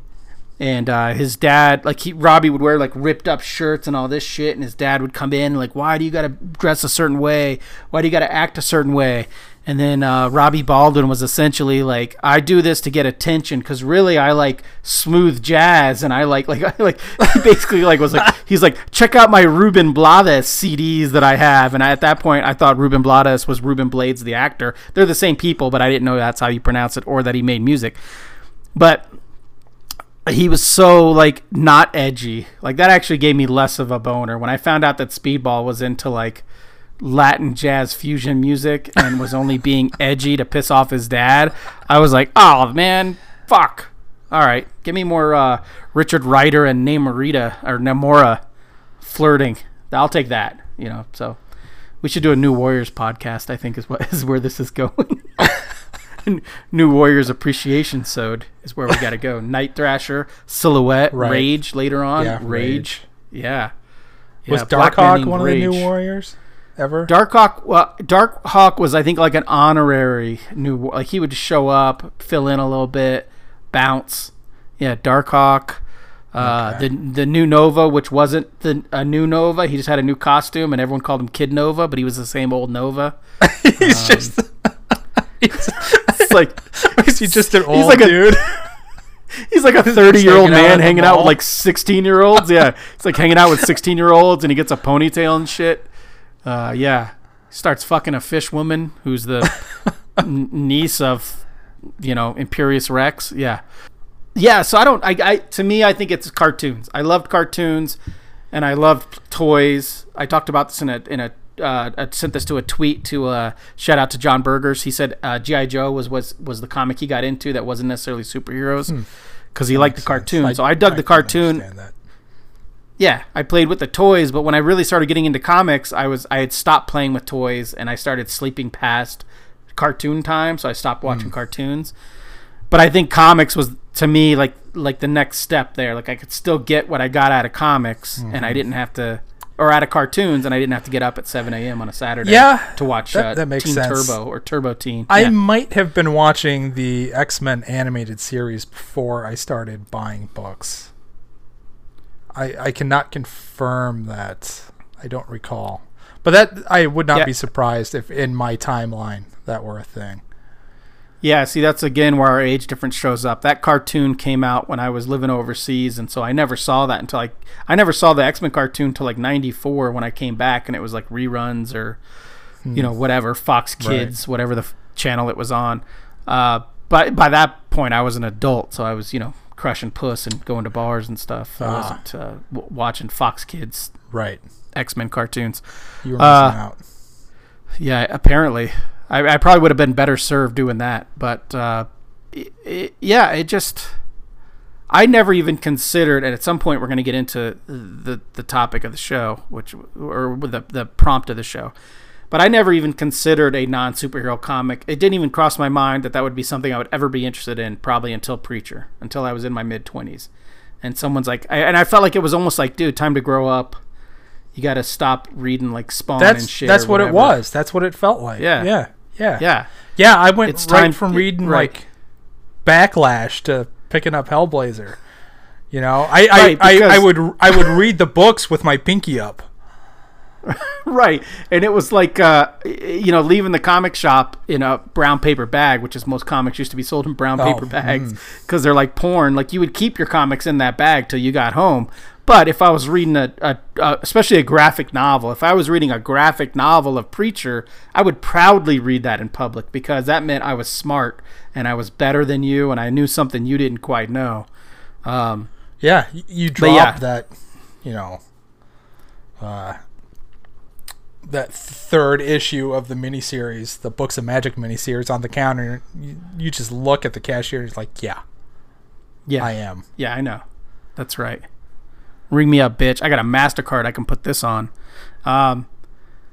And uh, his dad, like he, Robbie would wear like ripped up shirts and all this shit, and his dad would come in like, "Why do you got to dress a certain way? Why do you got to act a certain way?" And then uh, Robbie Baldwin was essentially like, "I do this to get attention because really I like smooth jazz and I like like I like." He basically like was like he's like, "Check out my Ruben Blades CDs that I have." And I, at that point, I thought Ruben Blades was Ruben Blades, the actor. They're the same people, but I didn't know that's how you pronounce it or that he made music. But he was so like not edgy. Like that actually gave me less of a boner when I found out that Speedball was into like Latin jazz fusion music and was only being edgy to piss off his dad. I was like, "Oh man, fuck." All right, give me more uh, Richard Rider and Namorita or Namora flirting. I'll take that. You know, so we should do a New Warriors podcast. I think is what is where this is going. New Warriors Appreciation Sode is where we got to go. Night Thrasher, Silhouette, Right. Rage later on. Yeah, Rage. Rage. Yeah. Was Yeah, Darkhawk one of the new warriors ever? Darkhawk, well, Darkhawk was I think like an honorary new, like he would just show up, fill in a little bit, bounce. Yeah, Darkhawk. Uh, Okay. The the new Nova, which wasn't the a new Nova, he just had a new costume, and everyone called him Kid Nova, but he was the same old Nova. he's just he's, It's like is he just an old like a- dude? He's like a 30 year old out man hanging out with like 16 year olds. Yeah. He's like hanging out with 16 year olds and he gets a ponytail and shit. Uh, yeah. Starts fucking a fish woman who's the n- niece of, you know, Imperius Rex. Yeah. Yeah. So I don't, I, I, to me, I think it's cartoons. I loved cartoons and I loved toys. I talked about this in a, in a, uh, I sent this to a tweet to uh, shout out to John Burgers. He said uh, GI Joe was, was was the comic he got into that wasn't necessarily superheroes because he liked the cartoon. so I dug the can cartoon. Yeah, I played with the toys, but when I really started getting into comics, I was I had stopped playing with toys and I started sleeping past cartoon time, so I stopped watching cartoons. But I think comics was to me like like the next step there. Like I could still get what I got out of comics, and I didn't have to, or out of cartoons, and I didn't have to get up at seven a.m. on a Saturday. Yeah, to watch that- uh, that makes Teen sense. Turbo or Turbo Teen. I Yeah. might have been watching the X Men animated series before I started buying books. I I cannot confirm that. I don't recall, but that I would not Yeah. be surprised if in my timeline that were a thing. Yeah, see, that's again where our age difference shows up. That cartoon came out when I was living overseas, and so I never saw that until I I never saw the X Men cartoon until like '94 when I came back, and it was like reruns or you know whatever Fox Kids, whatever the f- channel it was on. Uh, but by that point, I was an adult, so I was you know crushing puss and going to bars and stuff. I Ah. wasn't uh, w- watching Fox Kids Right, X Men cartoons. you were Uh, missing out. Yeah, apparently, I, I probably would have been better served doing that. But uh, i i yeah, it just I never even considered. And at some point, we're going to get into the the topic of the show, which or the the prompt of the show. But I never even considered a non superhero comic. It didn't even cross my mind that that would be something I would ever be interested in. Probably until Preacher, until I was in my mid twenties, and someone's like, I, and I felt like it was almost like, dude, time to grow up. You got to stop reading like Spawn and That's shit. that's what it was. That's what it felt like. Yeah. yeah, yeah, Yeah, yeah. I went It's right time- from it- reading right. like Backlash to picking up Hellblazer. You know, I Right, I, I, I would I would read the books with my pinky up. right. And it was like, uh, you know, leaving the comic shop in a brown paper bag, which is most comics used to be sold in brown Oh, paper bags because they're like porn. Like you would keep your comics in that bag till you got home. But if I was reading a, a, a, especially a graphic novel, if I was reading a graphic novel of Preacher, I would proudly read that in public because that meant I was smart and I was better than you and I knew something you didn't quite know. Um, Yeah, you But drop yeah. that, you know, uh, that third issue of the miniseries, the Books of Magic miniseries, on the counter. You, you just look at the cashier. and it's like, yeah, yeah, I am. Yeah, I know. That's right. Ring me up, bitch. I got a Mastercard. I can put this on. Um,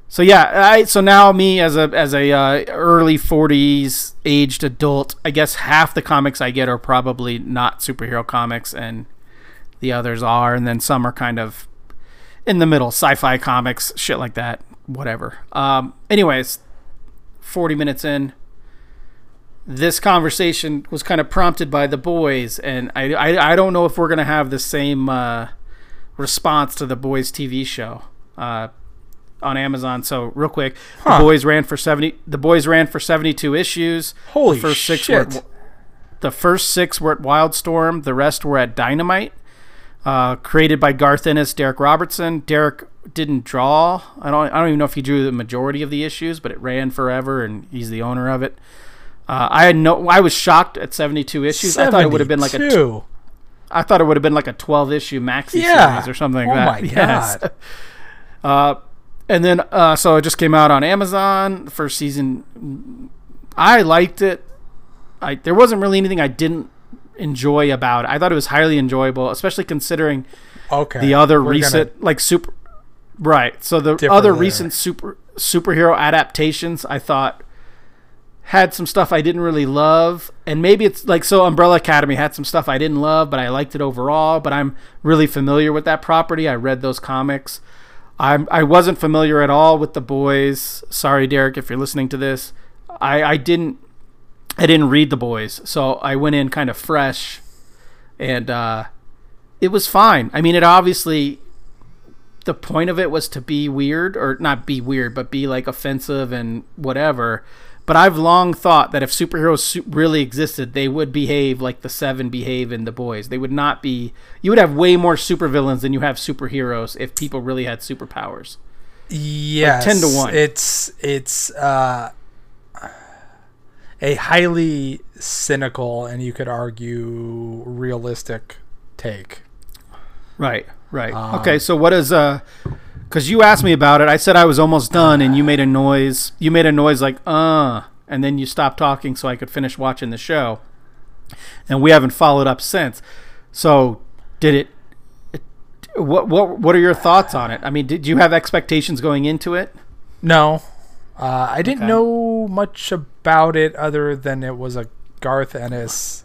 so yeah, I so now me as a as a uh, early forties aged adult, I guess half the comics I get are probably not superhero comics, and the others are, and then some are kind of in the middle, sci-fi comics, shit like that, whatever. Um, anyways, forty minutes in, this conversation was kind of prompted by the boys, and I I, I don't know if we're gonna have the same uh, response to the boys TV show. Uh, on Amazon. So real quick, Huh. the boys ran for seventy. The boys ran for seventy-two issues. Holy the first six were shit. at, the first six were at Wildstorm. The rest were at Dynamite. Uh, created by Garth Ennis, Darick Robertson. Darick didn't draw. I don't. I don't even know if he drew the majority of the issues, but it ran forever, and he's the owner of it. Uh, I had no. I was shocked at seventy-two issues. I thought it would have been like a. T- 72. I thought it would have been like a twelve issue maxi Yeah. series or something like Oh that. my Yes. God. Uh, and then uh, so it just came out on Amazon. First season, I liked it. I there wasn't really anything I didn't enjoy about it. I thought it was highly enjoyable, especially considering Okay. the other We're recent like super right. So the other there. recent super superhero adaptations, I thought had some stuff I didn't really love, and maybe it's like so. Umbrella Academy had some stuff I didn't love, but I liked it overall. But I'm really familiar with that property. I read those comics. I'm I wasn't familiar at all with the boys. Sorry, Darick, if you're listening to this. I I didn't I didn't read the boys, so I went in kind of fresh, and uh, it was fine. I mean, it obviously the point of it was to be weird or not be weird, but be like offensive and whatever. But I've long thought that if superheroes really existed, they would behave like the Seven behave in The Boys. They would not be. You would have way more supervillains than you have superheroes if people really had superpowers. Yes, 10 to 1. It's it's uh, a highly cynical and you could argue realistic take. Right. Right. Um, okay. So what is uh? Because you asked me about it, I said I was almost done, and you made a noise. You made a noise like uh, and then you stopped talking so I could finish watching the show. And we haven't followed up since. So did it? it what what what are your thoughts on it? I mean, did you have expectations going into it? No, uh, I didn't Okay. know much about it other than it was a Garth Ennis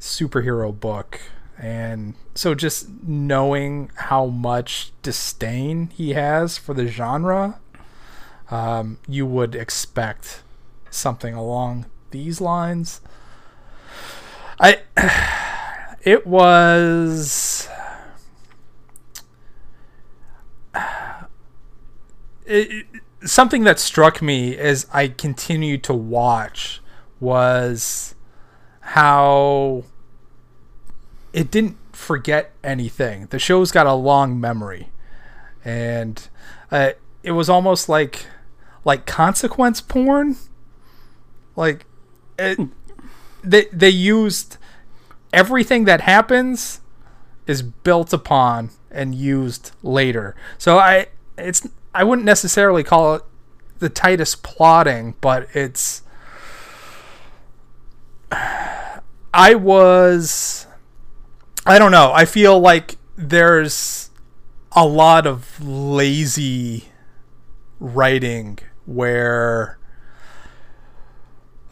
superhero book, and so just knowing how much disdain he has for the genre, um, you would expect something along these lines. I, it was. it, something that struck me as I continued to watch was how it didn't forget anything. The show's got a long memory, and uh, it was almost like like consequence porn. Like it, they they used everything that happens is built upon and used later. So I it's I wouldn't necessarily call it the tightest plotting, but it's I was I don't know. I feel like there's a lot of lazy writing where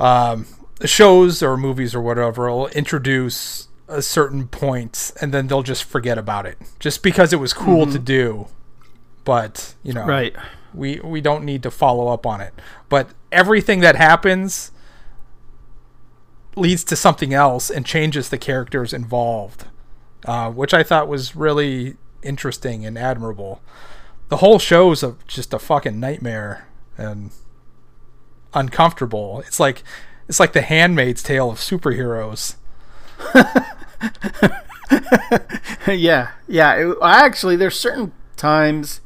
um, shows or movies or whatever will introduce a certain points point and then they'll just forget about it just because it was cool to do but you know Right. we we don't need to follow up on it but everything that happens leads to something else and changes the characters involved uh, which i thought was really interesting and admirable the whole show's a, just a fucking nightmare and uncomfortable it's like it's like the handmaid's tale of superheroes yeah, yeah. It, actually, there's certain times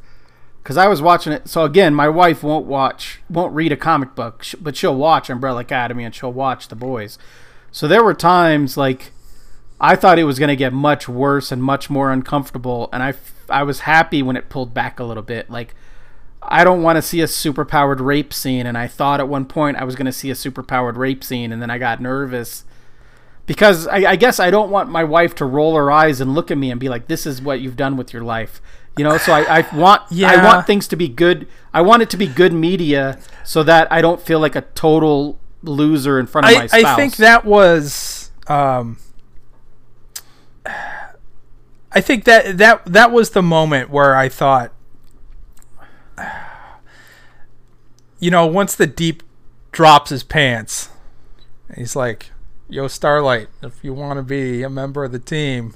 because I was watching it. So again, my wife won't watch, won't read a comic book, but she'll watch Umbrella Academy and she'll watch The Boys. So there were times like I thought it was going to get much worse and much more uncomfortable, and I I was happy when it pulled back a little bit. Like I don't want to see a superpowered rape scene, and I thought at one point I was going to see a superpowered rape scene, and then I got nervous because I, I guess I don't want my wife to roll her eyes and look at me and be like, "This is what you've done with your life," you know. So I, I want I want things to be good. I want it to be good media so that I don't feel like a total loser in front of my I, spouse. I think that was um, I think that that that was the moment where I thought you know once the deep drops his pants he's like yo starlight if you want to be a member of the team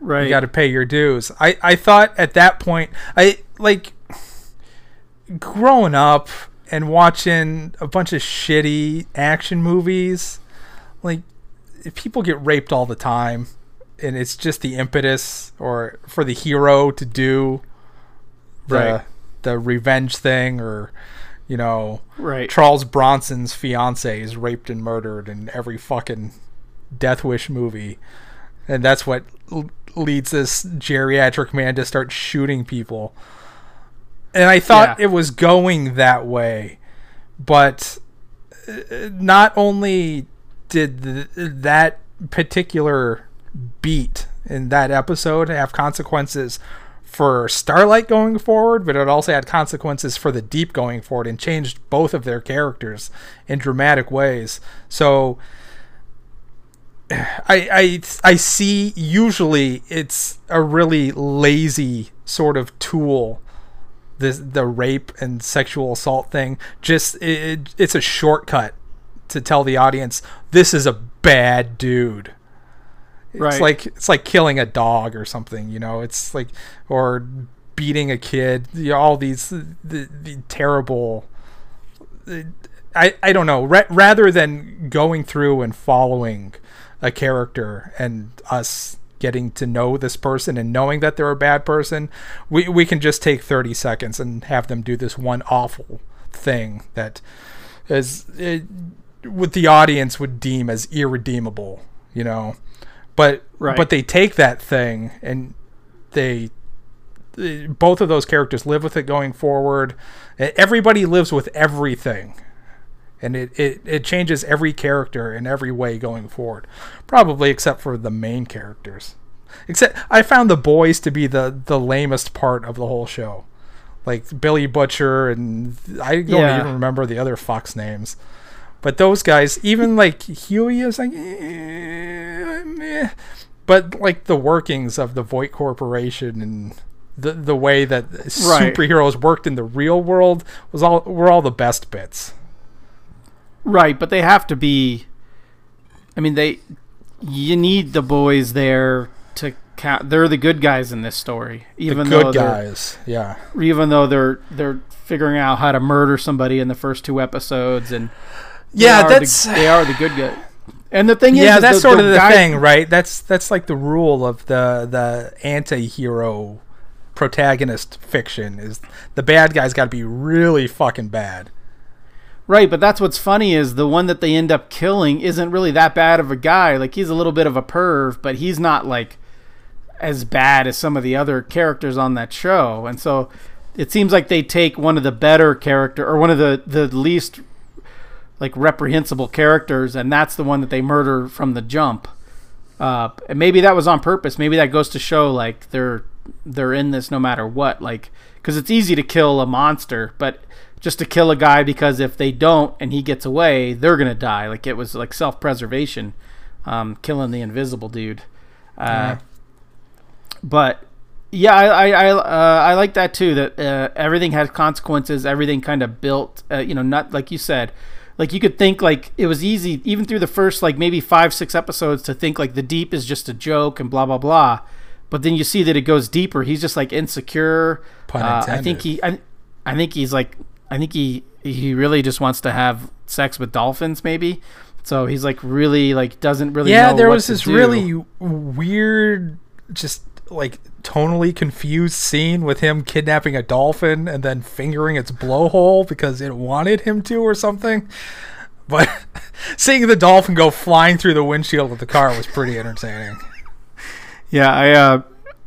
right. you got to pay your dues. I, I thought at that point, I like growing up and watching a bunch of shitty action movies, like people get raped all the time, and it's just the impetus or for the hero to do the Right. the revenge thing, or you know, Right. Charles Bronson's fiance is raped and murdered in every fucking Death Wish movie, and that's what leads this geriatric man to start shooting people. And I thought Yeah. it was going that way, but uh, not only did th- that particular beat in that episode have consequences for Starlight going forward, but it also had consequences for the Deep going forward and changed both of their characters in dramatic ways. So I I I see usually it's a really lazy sort of tool this the rape and sexual assault thing just it, it's a shortcut to tell the audience this is a bad dude it's Right. like it's like killing a dog or something you know it's like or beating a kid you know, all these the, the terrible I, I don't know. Ra- rather than going through and following a character and us getting to know this person and knowing that they're a bad person, we, we can just take 30 seconds and have them do this one awful thing that is it, what the audience would deem as irredeemable, you know. But Right. but they take that thing and they uh, both of those characters live with it going forward. Everybody lives with everything. And it, it, it changes every character in every way going forward. Probably except for the main characters. Except I found the boys to be the, the lamest part of the whole show. Like Billy Butcher and I don't Yeah. even remember the other Fox names. But those guys, even like Hughie is like eh, meh. but like the workings of the Vought Corporation and the the way that superheroes worked in the real world was all were all the best bits. Right, but they have to be. I mean, they. You need the boys there to count. They're the good guys in this story, even the good guys, yeah. even though they're they're figuring out how to murder somebody in the first two episodes, and Yeah, are that's the, they are the good guy. And the thing is, yeah, is that's the- sort of the guy- thing, right? That's that's like the rule of the the anti-hero protagonist fiction is the bad guy's got to be really fucking bad. Right, but that's what's funny is the one that they end up killing isn't really that bad of a guy. Like he's a little bit of a perv, but he's not like as bad as some of the other characters on that show. And so it seems like they take one of the better character or one of the the least like reprehensible characters and that's the one that they murder from the jump. Uh, and maybe that was on purpose. Maybe that goes to show like they're they're in this no matter what. Like because it's easy to kill a monster, but just to kill a guy because if they don't and he gets away, they're gonna die. Like it was like self preservation, um, killing the invisible dude. Uh, But yeah, I I I, uh, I like that too. That uh, everything has consequences. Everything kind of built. Uh, you know, not like you said. Like you could think like it was easy even through the first like maybe five six episodes to think like the deep is just a joke and blah blah blah, but then you see that it goes deeper. He's just like insecure. Pun Uh, I think he I, I think he's like I think he he really just wants to have sex with dolphins maybe. So he's like really like doesn't really yeah, there was this do. really weird, just like tonally confused scene with him kidnapping a dolphin and then fingering its blowhole because it wanted him to or something. But seeing the dolphin go flying through the windshield of the car was pretty entertaining. Yeah, I uh,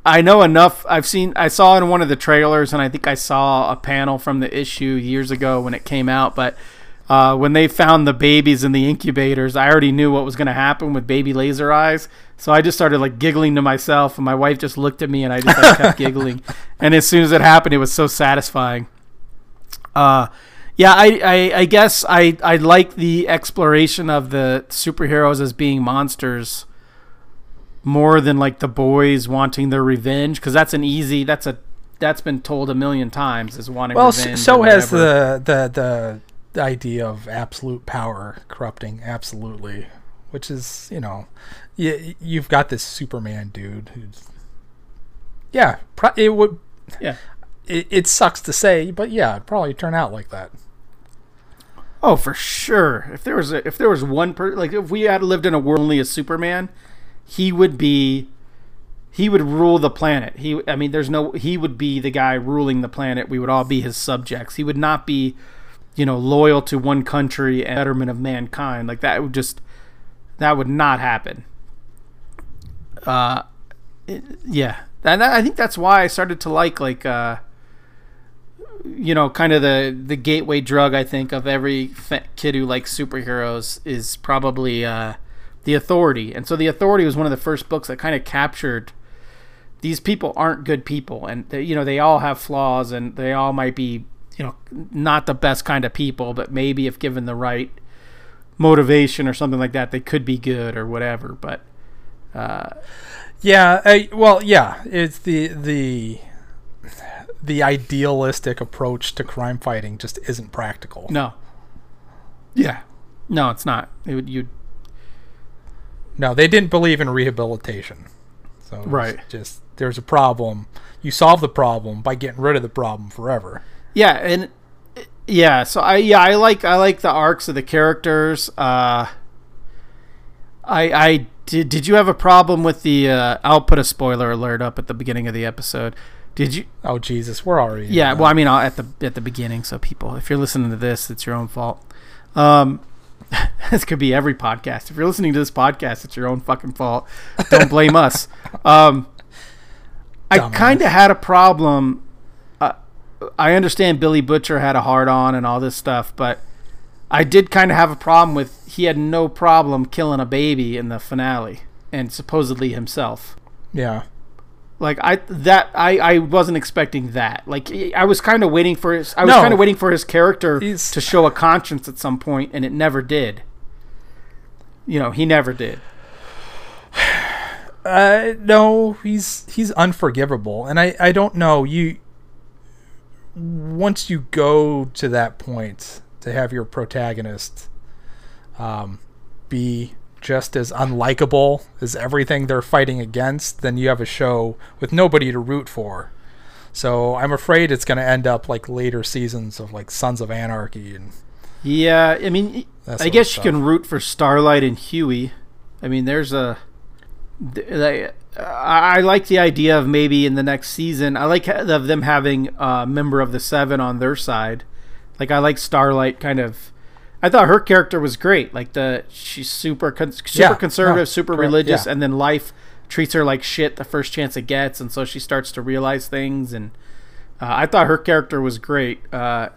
I know enough. I've seen. I saw in one of the trailers, and I think I saw a panel from the issue years ago when it came out. But uh, when they found the babies in the incubators, I already knew what was going to happen with baby laser eyes. So I just started like giggling to myself, and my wife just looked at me, and I just like, kept giggling. And as soon as it happened, it was so satisfying. Uh, yeah, I, I, I guess I, I like the exploration of the superheroes as being monsters more than like the boys wanting their revenge because that's an easy that's a that's been told a million times is wanting Well, revenge s- so has the, the the idea of absolute power corrupting absolutely, which is you know, you you've got this Superman dude who's yeah, pro- it would yeah it, it sucks to say, but yeah, it'd probably turn out like that. Oh, for sure. If there was a, if there was one per like if we had lived in a world only as Superman, he would be he would rule the planet. He I mean there's no he would be the guy ruling the planet. We would all be his subjects. He would not be, you know, loyal to one country and betterment of mankind. Like that would just that would not happen. Uh it, yeah. And I think that's why I started to like like uh you know, kind of the the gateway drug. I think of every kid who likes superheroes is probably uh, the Authority, and so the Authority was one of the first books that kind of captured these people aren't good people, and they, you know they all have flaws, and they all might be you know not the best kind of people, but maybe if given the right motivation or something like that, they could be good or whatever. But uh, yeah, I, well, yeah, it's the the the idealistic approach to crime fighting just isn't practical. No. Yeah. No, it's not. It would you. No, they didn't believe in rehabilitation. So right. Just there's a problem. You solve the problem by getting rid of the problem forever. Yeah, and yeah, so I yeah I like I like the arcs of the characters. Uh, I I did. Did you have a problem with the? Uh, I'll put a spoiler alert up at the beginning of the episode. Did you? Oh Jesus, we're already. Yeah, well, I mean, at the at the beginning, so people, if you're listening to this, it's your own fault. Um, this could be every podcast. If you're listening to this podcast, it's your own fucking fault. Don't blame us. Um, I kind of had a problem. Uh, I understand Billy Butcher had a hard on and all this stuff, but I did kind of have a problem with he had no problem killing a baby in the finale and supposedly himself. Yeah. Like I that I I wasn't expecting that. Like I was kind of waiting for his I was no, kind of waiting for his character to show a conscience at some point and it never did. You know, he never did. Uh no, he's he's unforgivable and I I don't know you once you go to that point to have your protagonist um be just as unlikable as everything they're fighting against, then you have a show with nobody to root for. So I'm afraid it's going to end up like later seasons of like Sons of Anarchy and. Yeah, I mean, I guess you can root for Starlight and Hughie. I mean, there's a. I like the idea of maybe in the next season. I like of them having a member of the Seven on their side. Like I like Starlight kind of I thought her character was great. Like the she's super con- super yeah, conservative, no, super correct, religious, yeah. and then life treats her like shit the first chance it gets, and so she starts to realize things. And uh, I thought her character was great. Uh,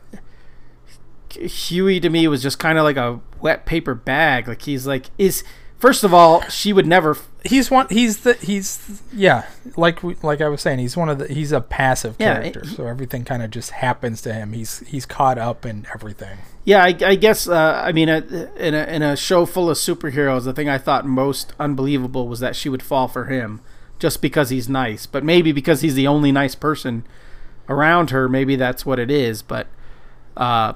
Hughie to me was just kind of like a wet paper bag. Like he's like is First of all, she would never. He's one. He's the. He's yeah. Like like I was saying, he's one of the. He's a passive character, yeah, so everything kind of just happens to him. He's he's caught up in everything. Yeah, I, I guess. Uh, I mean, uh, in a in a show full of superheroes, the thing I thought most unbelievable was that she would fall for him just because he's nice. But maybe because he's the only nice person around her, maybe that's what it is. But uh,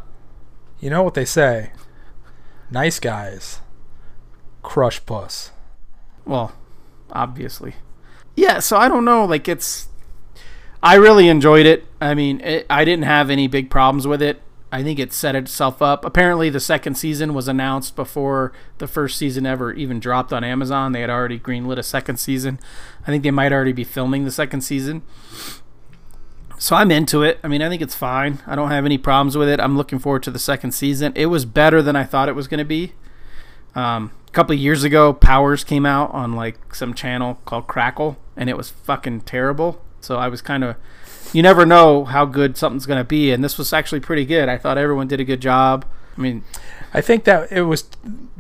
you know what they say: nice guys crush puss. Well, obviously. Yeah, so I don't know. Like, it's. I really enjoyed it. I mean, it, I didn't have any big problems with it. I think it set itself up. Apparently, the second season was announced before the first season ever even dropped on Amazon. They had already greenlit a second season. I think they might already be filming the second season. So I'm into it. I mean, I think it's fine. I don't have any problems with it. I'm looking forward to the second season. It was better than I thought it was going to be. Um, a couple years ago, Powers came out on like some channel called Crackle, and it was fucking terrible. So I was kind of, you never know how good something's gonna be, and this was actually pretty good. I thought everyone did a good job. I mean, I think that it was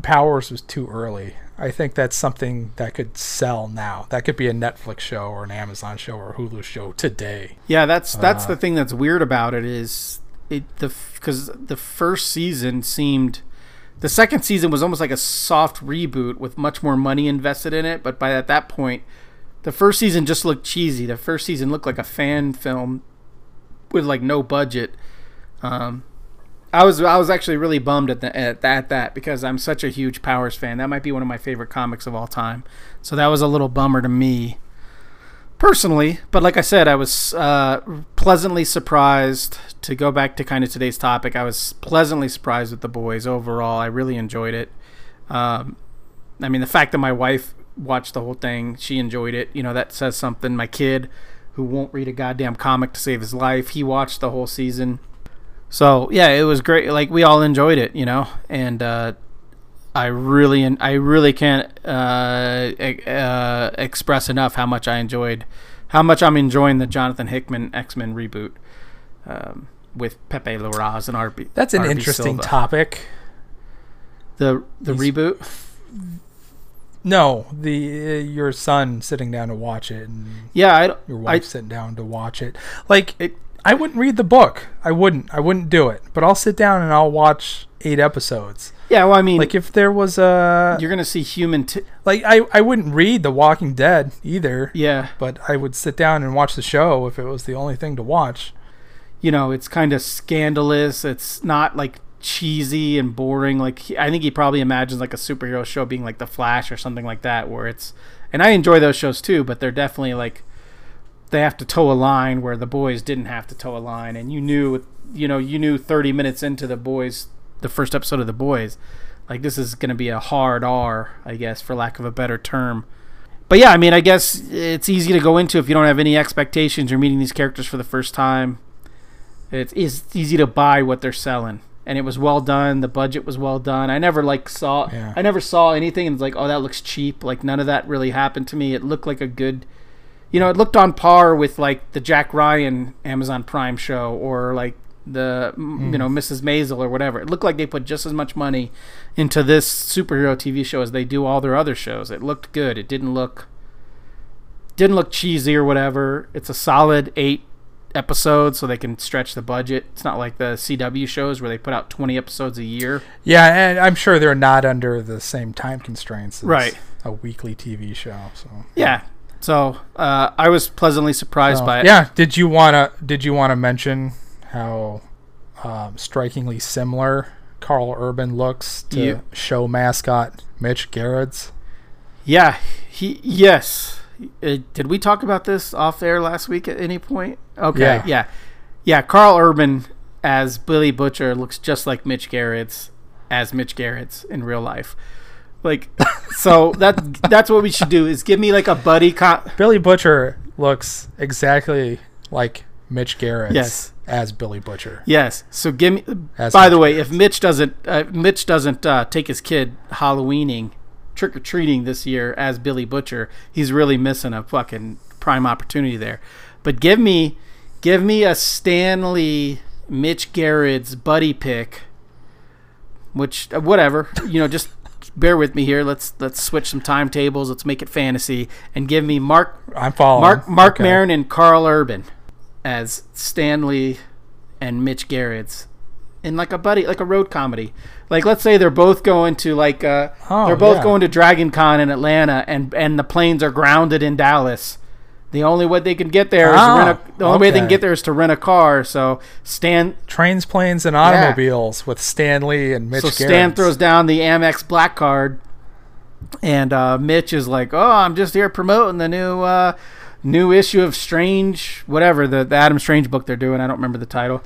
Powers was too early. I think that's something that could sell now. That could be a Netflix show or an Amazon show or Hulu show today. Yeah, that's that's uh, the thing that's weird about it is it the because the first season seemed the second season was almost like a soft reboot with much more money invested in it. But by at that point, the first season just looked cheesy. The first season looked like a fan film with like no budget. Um, I was I was actually really bummed at, the, at that that because I'm such a huge Powers fan. That might be one of my favorite comics of all time. So that was a little bummer to me personally, but like I said, I was uh, pleasantly surprised to go back to kind of today's topic. I was pleasantly surprised with the boys overall. I really enjoyed it. Um, I mean, the fact that my wife watched the whole thing, she enjoyed it. You know, that says something. My kid, who won't read a goddamn comic to save his life, he watched the whole season. So yeah, it was great. Like we all enjoyed it, you know, and uh, I really, I really can't uh, uh, express enough how much I enjoyed, how much I'm enjoying the Jonathan Hickman X Men reboot um, with Pepe Larraz and RB. That's an RB interesting Silva. topic. The the He's- reboot. No, the uh, your son sitting down to watch it and Yeah, I, your I wife sitting down to watch it. Like It- I wouldn't read the book. I wouldn't. I wouldn't do it. But I'll sit down and I'll watch eight episodes. yeah. Well, I mean, Like if there was a you're gonna see human. T- like I I wouldn't read The Walking Dead either. yeah, But I would sit down and watch the show if it was the only thing to watch. you know, it's kind of scandalous. It's not like cheesy and boring. Like he, I think he probably imagines like a superhero show being like The Flash or something like that, where it's. And I enjoy those shows too, but they're definitely like they have to toe a line where the boys didn't have to toe a line, and you knew, you know, you knew 30 minutes into the boys, the first episode of the boys, like this is going to be a hard R, I guess, for lack of a better term. But yeah, I mean, I guess it's easy to go into if you don't have any expectations. You're meeting these characters for the first time. It's, it's easy to buy what they're selling, and it was well done. The budget was well done. I never like saw Yeah. I never saw anything and it's like, oh, that looks cheap. Like none of that really happened to me. It looked like a good, you know, it looked on par with like the Jack Ryan Amazon Prime show or like the m you mm. know Mrs. Maisel or whatever. It looked like they put just as much money into this superhero TV show as they do all their other shows. It looked good. It didn't look didn't look cheesy or whatever. It's a solid eight episodes, so they can stretch the budget. It's not like the CW shows where they put out twenty episodes a year. Yeah, and I'm sure they're not under the same time constraints as Right. a weekly TV show. So Yeah. So uh, I was pleasantly surprised So, by it. Yeah. Did you wanna Did you wanna mention how um, strikingly similar Karl Urban looks to You- show mascot Mitch Gerrits? Yeah. He. Yes. Uh, did we talk about this off air last week at any point? Okay. Yeah. Yeah. Yeah. Karl Urban as Billy Butcher looks just like Mitch Garrett's as Mitch Garrett's in real life. Like, so that that's what we should do is give me like a buddy cop. Billy Butcher looks exactly like Mitch Garrett's Yes. as Billy Butcher. Yes. So give me. As by Mitch the way, if Mitch doesn't, uh, Mitch doesn't uh, take his kid Halloweening, trick or treating this year as Billy Butcher, he's really missing a fucking prime opportunity there. But give me, give me a Stan Lee Mitch Garrett's buddy pick, which uh, whatever you know, just. Bear with me here. Let's let's switch some timetables. Let's make it fantasy and give me Marc I'm following. Marc Marc Okay. Maron and Karl Urban as Stan Lee and Mitch Garrett's in like a buddy like a road comedy. Like let's say they're both going to like uh Oh, they're both yeah. going to Dragon Con in Atlanta and and the planes are grounded in Dallas. The only way they can get there is Oh, rent a, the only way they can get there is to rent a car. So Stan Trains, planes, and automobiles with Stan Lee and Mitch so. Stan throws down the Amex black card, and uh, Mitch is like, "Oh, I'm just here promoting the new uh, new issue of Strange, whatever the, the Adam Strange book they're doing. I don't remember the title."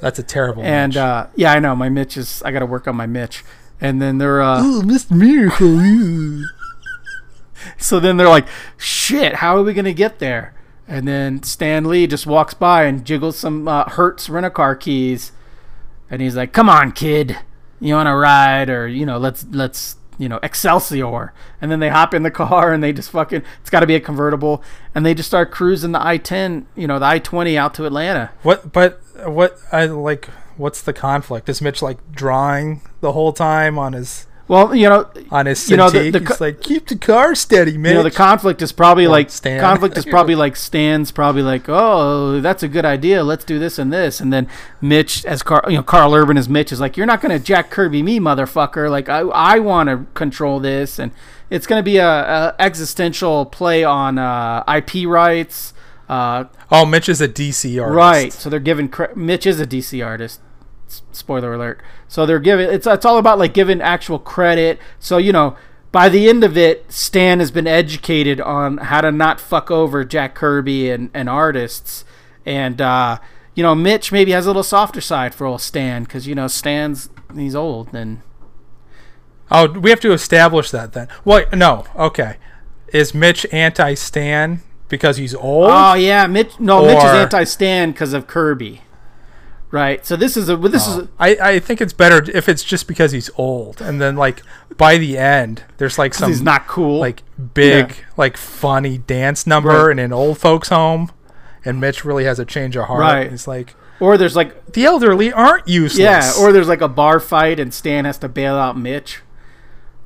That's a terrible. And Mitch. uh, yeah, I know my Mitch is. I got to work on my Mitch. And then they're uh, oh, Mr. Miracle. so then they're like, "Shit, how are we gonna get there?" And then Stan Lee just walks by and jiggles some uh, Hertz rent a car keys, and he's like, "Come on, kid, you want to ride, or you know, let's let's you know Excelsior." And then they hop in the car and they just fucking. It's got to be a convertible, and they just start cruising the I-10, you know, the I-20 out to Atlanta. What? But what? I like. What's the conflict? Is Mitch like drawing the whole time on his Well, you know, on his You know, the- the co- like, keep the car steady, man. you know the conflict is probably Or like Stan. conflict is probably like Stan's probably like oh that's a good idea let's do this and this and then Mitch as Carl you know Karl Urban as Mitch is like you're not gonna Jack Kirby me motherfucker like I I want to control this and it's gonna be a, a existential play on uh, IP rights uh, oh, Mitch is a DC artist. Right. So they're giving cre- Mitch is a DC artist. S- Spoiler alert. So they're giving it's it's all about like giving actual credit. So you know, by the end of it, Stan has been educated on how to not fuck over Jack Kirby and, and artists. And, uh, you know, Mitch maybe has a little softer side for old Stan because, you know, Stan's, he's old and. Oh, we have to establish that then. Well, no. Okay. Is Mitch anti Stan because he's old? Oh, yeah. Mitch, no, Mitch is anti Stan because of Kirby. Right. So this is a, this is, a, oh. I, I think it's better if it's just because he's old, and then like by the end, there's like some he's not cool. like big Yeah. like funny dance number Right. in an old folks home, and Mitch really has a change of heart. Right. He's like, or there's like the elderly aren't useless. Yeah, or there's like a bar fight and Stan has to bail out Mitch.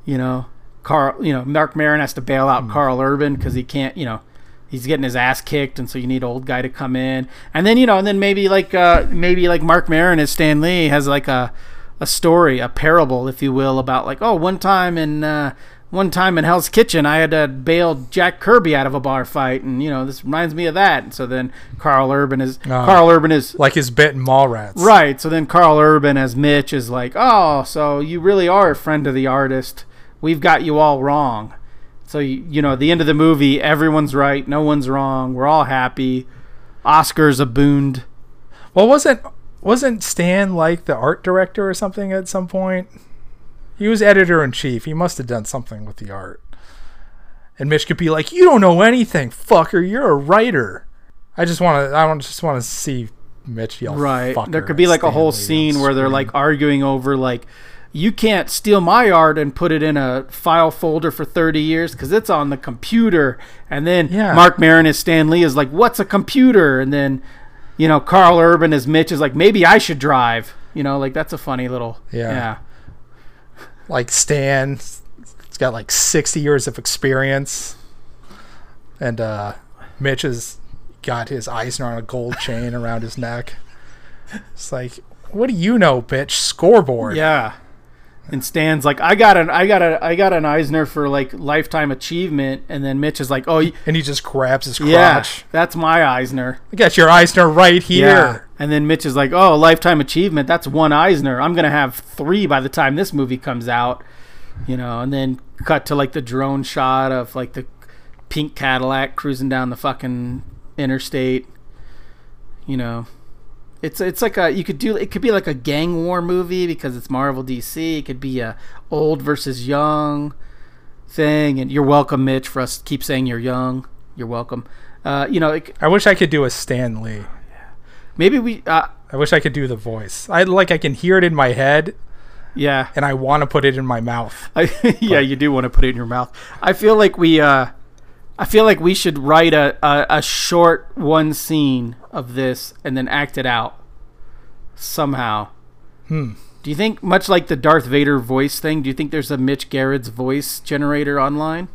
You know, Carl. You know, Marc Maron has to bail out hmm. Karl Urban because he can't. You know, he's getting his ass kicked, and so you need an old guy to come in. And then you know, and then maybe like uh, maybe like Marc Maron as Stan Lee has like a a story, a parable, if you will, about like oh one time in. Uh, one time in Hell's Kitchen, I had to bail Jack Kirby out of a bar fight, and you know this reminds me of that. And so then Karl Urban is Karl Urban is like his bit in Mallrats. Right. So then Karl Urban as Mitch is like, oh, so you really are a friend of the artist. We've got you all wrong. So, you, you know, at the end of the movie, everyone's right. No one's wrong. We're all happy. Oscars abound. Well, wasn't wasn't Stan like the art director or something at some point? He was editor in chief. He must have done something with the art. And Mitch could be like, "You don't know anything, fucker. You're a writer." I just want to. I want just want to see Mitch yell. Right. There could be like a whole scene where they're like arguing over, like, you can't steal my art and put it in a file folder for 30 years because it's on the computer. And then Yeah. Marc Maron as Stan Lee is like, what's a computer? And then, you know, Karl Urban as Mitch is like, maybe I should drive. You know, like that's a funny little. Yeah. yeah. like Stan. He's got like 60 years of experience. And uh, Mitch has got his Eisner on a gold chain around his neck. It's like, what do you know, bitch? Scoreboard. Yeah. And Stan's like, I got an, I got a, I got an Eisner for like lifetime achievement, and then Mitch is like, oh, y- And he just grabs his crotch. yeah, that's my Eisner. I got your Eisner right here. Yeah. And then Mitch is like, oh, lifetime achievement, that's one Eisner. I'm gonna have three by the time this movie comes out, you know. And then cut to like the drone shot of like the pink Cadillac cruising down the fucking interstate, you know. It's it's like a you could do it could be like a gang war movie because it's Marvel DC. It could be a old versus young thing, and you're welcome, Mitch, for us to keep saying you're young. You're welcome. Uh, you know, it, I wish I could do a Stan Lee. maybe we. Uh, I wish I could do the voice. I like I can hear it in my head yeah, and I want to put it in my mouth. I, yeah, you do want to put it in your mouth. I feel like we. Uh, I feel like we should write a, a, a short one scene of this and then act it out somehow. Hmm. Do you think, much like the Darth Vader voice thing, do you think there's a Mitch Gerads voice generator online?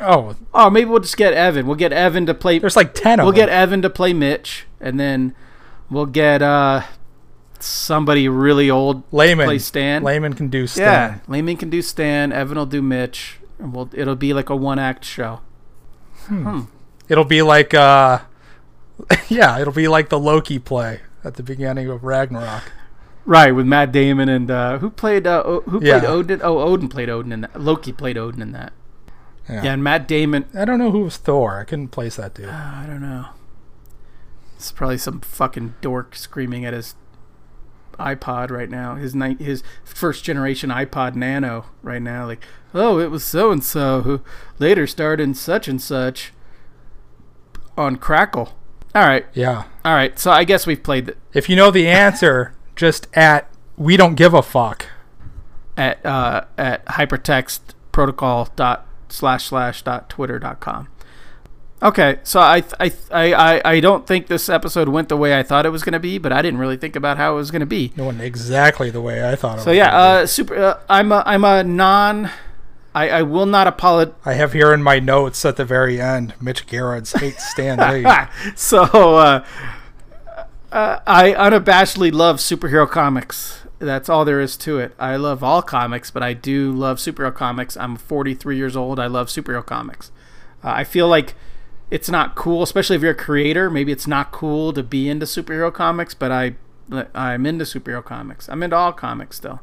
Oh, Oh, maybe we'll just get Evan. We'll get Evan to play. there's like 10 of We'll them. get Evan to play Mitch, and then we'll get uh, somebody really old to Layman. play Stan. Layman can do Stan. Yeah, Layman can do Stan. Evan will do Mitch, and we'll it'll be like a one act show. It'll be like uh yeah, it'll be like the Loki play at the beginning of Ragnarok. Right, with Matt Damon and uh, who played uh, O- who played Yeah. Odin? Oh, Odin played Odin in that. Loki played Odin in that. Yeah. Yeah, and Matt Damon. I don't know who was Thor. I couldn't place that dude. I don't know. It's probably some fucking dork screaming at his iPod right now. His ni- his first generation iPod Nano right now. Like, oh, it was so and so who later starred in such and such on Crackle. All right, Yeah. all right. So I guess we've played the, If you know the answer, just at we don't give a fuck. at uh, at hypertext protocol dot slash slash dot twitter dot com. Okay, so I, I I I I don't think this episode went the way I thought it was going to be, but I didn't really think about how it was going to be. It went exactly the way I thought it So yeah, uh, super. Uh, I'm a I'm a non. I, I will not apologize. I have here in my notes at the very end, Mitch Gerads hates Stan Lee. so uh, uh, I unabashedly love superhero comics. That's all there is to it. I love all comics, but I do love superhero comics. I'm 43 years old. I love superhero comics. Uh, I feel like it's not cool, especially if you're a creator. Maybe it's not cool to be into superhero comics, but I I'm into superhero comics. I'm into all comics still,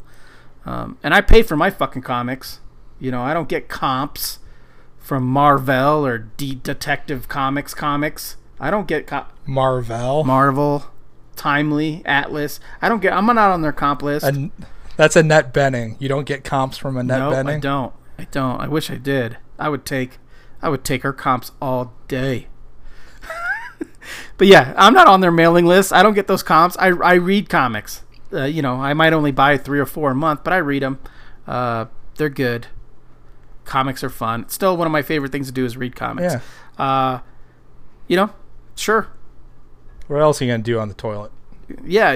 um, and I pay for my fucking comics. You know, I don't get comps from Marvel or D- Detective Comics comics. I don't get co- Marvel. Marvel, Timely, Atlas. I don't get. I'm not on their comp list. And that's Annette Bening. You don't get comps from Annette nope, Bening. No, I don't. I don't. I wish I did. I would take. I would take her comps all day. but yeah, I'm not on their mailing list. I don't get those comps. I, I read comics. Uh, you know, I might only buy three or four a month, but I read them. Uh, they're good. Comics are fun. It's still one of my favorite things to do is read comics. Yeah. Uh, you know, sure. What else are you gonna do on the toilet? Yeah,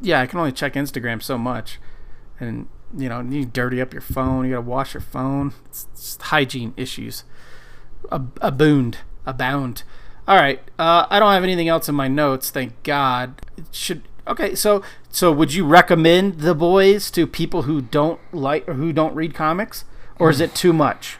yeah. I can only check Instagram so much, and you know, you dirty up your phone. You gotta wash your phone. It's, it's hygiene issues. Ab- abound, abound. All right. Uh, I don't have anything else in my notes. Thank God. It should. Okay. So, so would you recommend the boys to people who don't like or who don't read comics, or is it too much?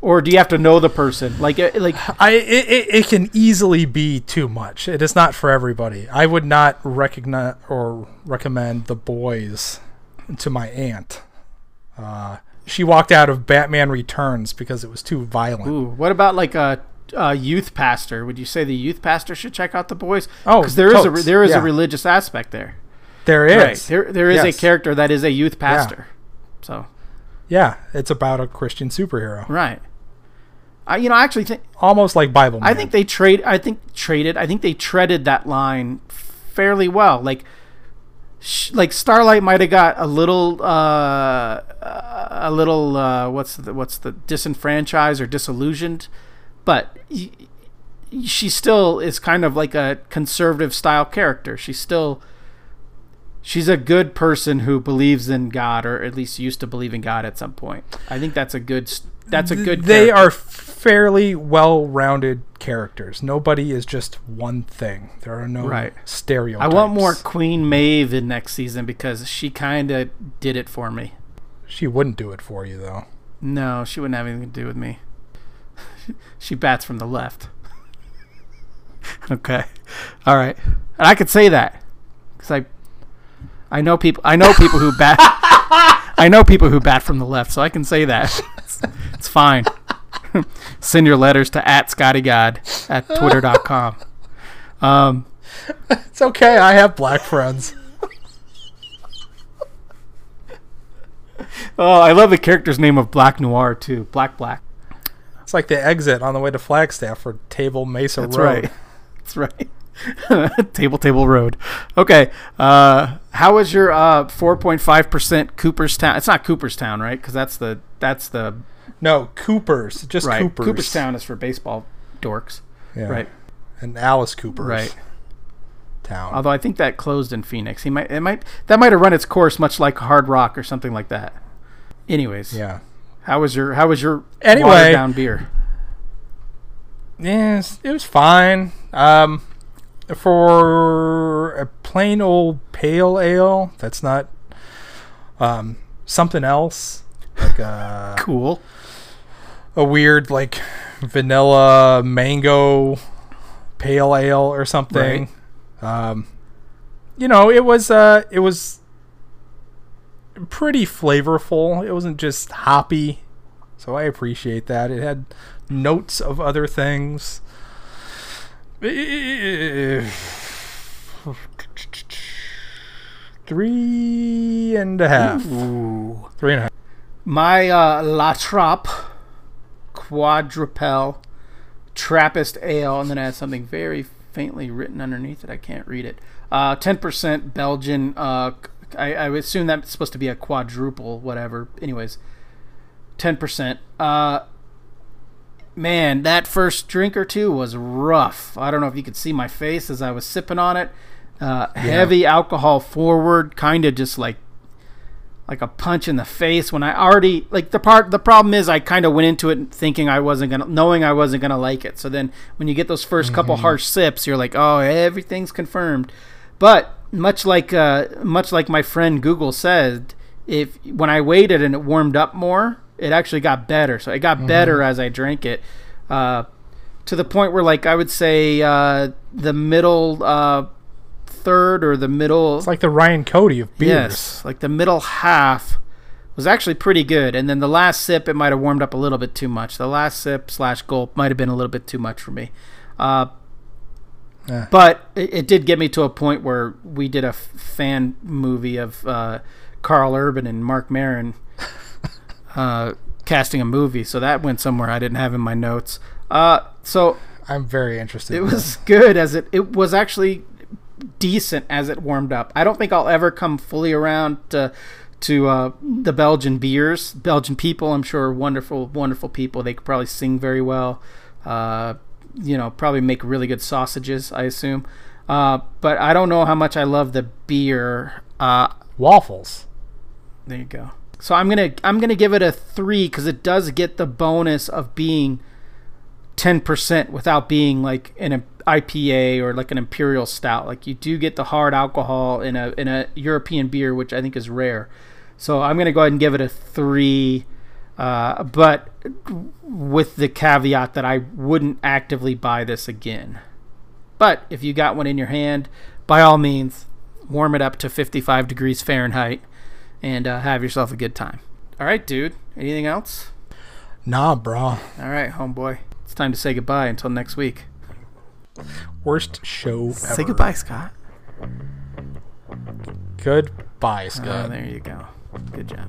Or do you have to know the person? Like, uh, like I it, it, it can easily be too much. It is not for everybody. I would not recognize or recommend the boys to my aunt. Uh, she walked out of Batman Returns because it was too violent. Ooh, what about like a, a youth pastor? Would you say the youth pastor should check out the boys? Oh, because there is a totes, re- there is yeah. a religious aspect there. There is. Right. There there is Yes. a character that is a youth pastor. So Yeah, it's about a Christian superhero, right. I you know I actually think almost like Bible. Man. I think they trade I think traded I think they treaded that line fairly well. Like sh- like Starlight might have got a little uh a little uh what's the what's the disenfranchised or disillusioned, but she still is kind of like a conservative style character. She's still she's a good person who believes in God or at least used to believe in God at some point. I think that's a good that's a good They character. are fairly well-rounded characters. Nobody is just one thing. There are no Right. stereotypes. I want more Queen Maeve in next season because she kind of did it for me. She wouldn't do it for you though. No, she wouldn't have anything to do with me. she bats from the left. okay, all right, and I could say that because I, I know people. I know people who bat. I know people who bat from the left, so I can say that. It's, it's fine. Send your letters to at scottygod at twitter.com. Um, It's okay. I have black friends. oh, I love the character's name of Black Noir too. Black Black. It's like the exit on the way to Flagstaff for Table Mesa That's Road. right. That's right. table Table Road. Okay. Uh, how was your uh 4.5% Cooperstown? It's not Cooperstown, right? Because that's the that's the No, Cooper's. Just right. Cooper's. Cooperstown is for baseball dorks, Yeah. right? And Alice Cooper's Right. town. Although I think that closed in Phoenix. He might it might that might have run its course much like Hard Rock or something like that. Anyways, yeah. how was your how was your Anyway. down beer? Yes, it was fine. Um, for a plain old pale ale, that's not um something else like a Cool. a weird like vanilla mango pale ale or something. Um, you know, it was uh, it was pretty flavorful. It wasn't just hoppy, so I appreciate that. It had notes of other things. Three and a half. Ooh. Three and a half. My uh, La Trappe quadrupel Trappist ale, and then I has something very faintly written underneath it. I can't read it. Uh, 10% Belgian. Uh, I, I assume that's supposed to be a quadruple, whatever. Anyways, 10%. Uh, man, that first drink or two was rough. I don't know if you could see my face as I was sipping on it. Uh, Heavy alcohol forward, kind of just like like a punch in the face when I already like the part the problem is I kind of went into it thinking I wasn't going to knowing I wasn't going to like it. So then when you get those 1st couple harsh sips, you're like, "Oh, everything's confirmed." But much like uh much like my friend Google said, if when I waited and it warmed up more, it actually got better. So it got better as I drank it. Uh to the point where like I would say uh the middle uh third or the middle It's like the Ryan Cody of beers. Yes, like the middle half was actually pretty good. And then the last sip, it might have warmed up a little bit too much. The last sip slash gulp might have been a little bit too much for me. Uh, Yeah. but it, it did get me to a point where we did a fan movie of uh, Karl Urban and Marc Maron uh, casting a movie. So that went somewhere I didn't have in my notes. Uh, so I'm very interested. it in was good as it it was actually decent as it warmed up. I don't think I'll ever come fully around to to uh, the Belgian beers. Belgian people, I'm sure, are wonderful, wonderful people. They could probably sing very well. Uh, you know, probably make really good sausages. I assume. Uh, but I don't know how much I love the beer. Uh, waffles. there you go. So I'm gonna I'm gonna give it a three because it does get the bonus of being ten percent without being like an IPA or like an imperial stout. Like you do get the hard alcohol in a in a European beer, which I think is rare. So I'm gonna go ahead and give it a three, uh, but with the caveat that I wouldn't actively buy this again. But if you got one in your hand, by all means, warm it up to 55 degrees Fahrenheit and uh, have yourself a good time. All right, dude. Anything else? Nah, bro. All right, homeboy. It's time to say goodbye until next week. Worst show ever. Say goodbye, Scott. Goodbye, Oh, Scott. there you go. Good job.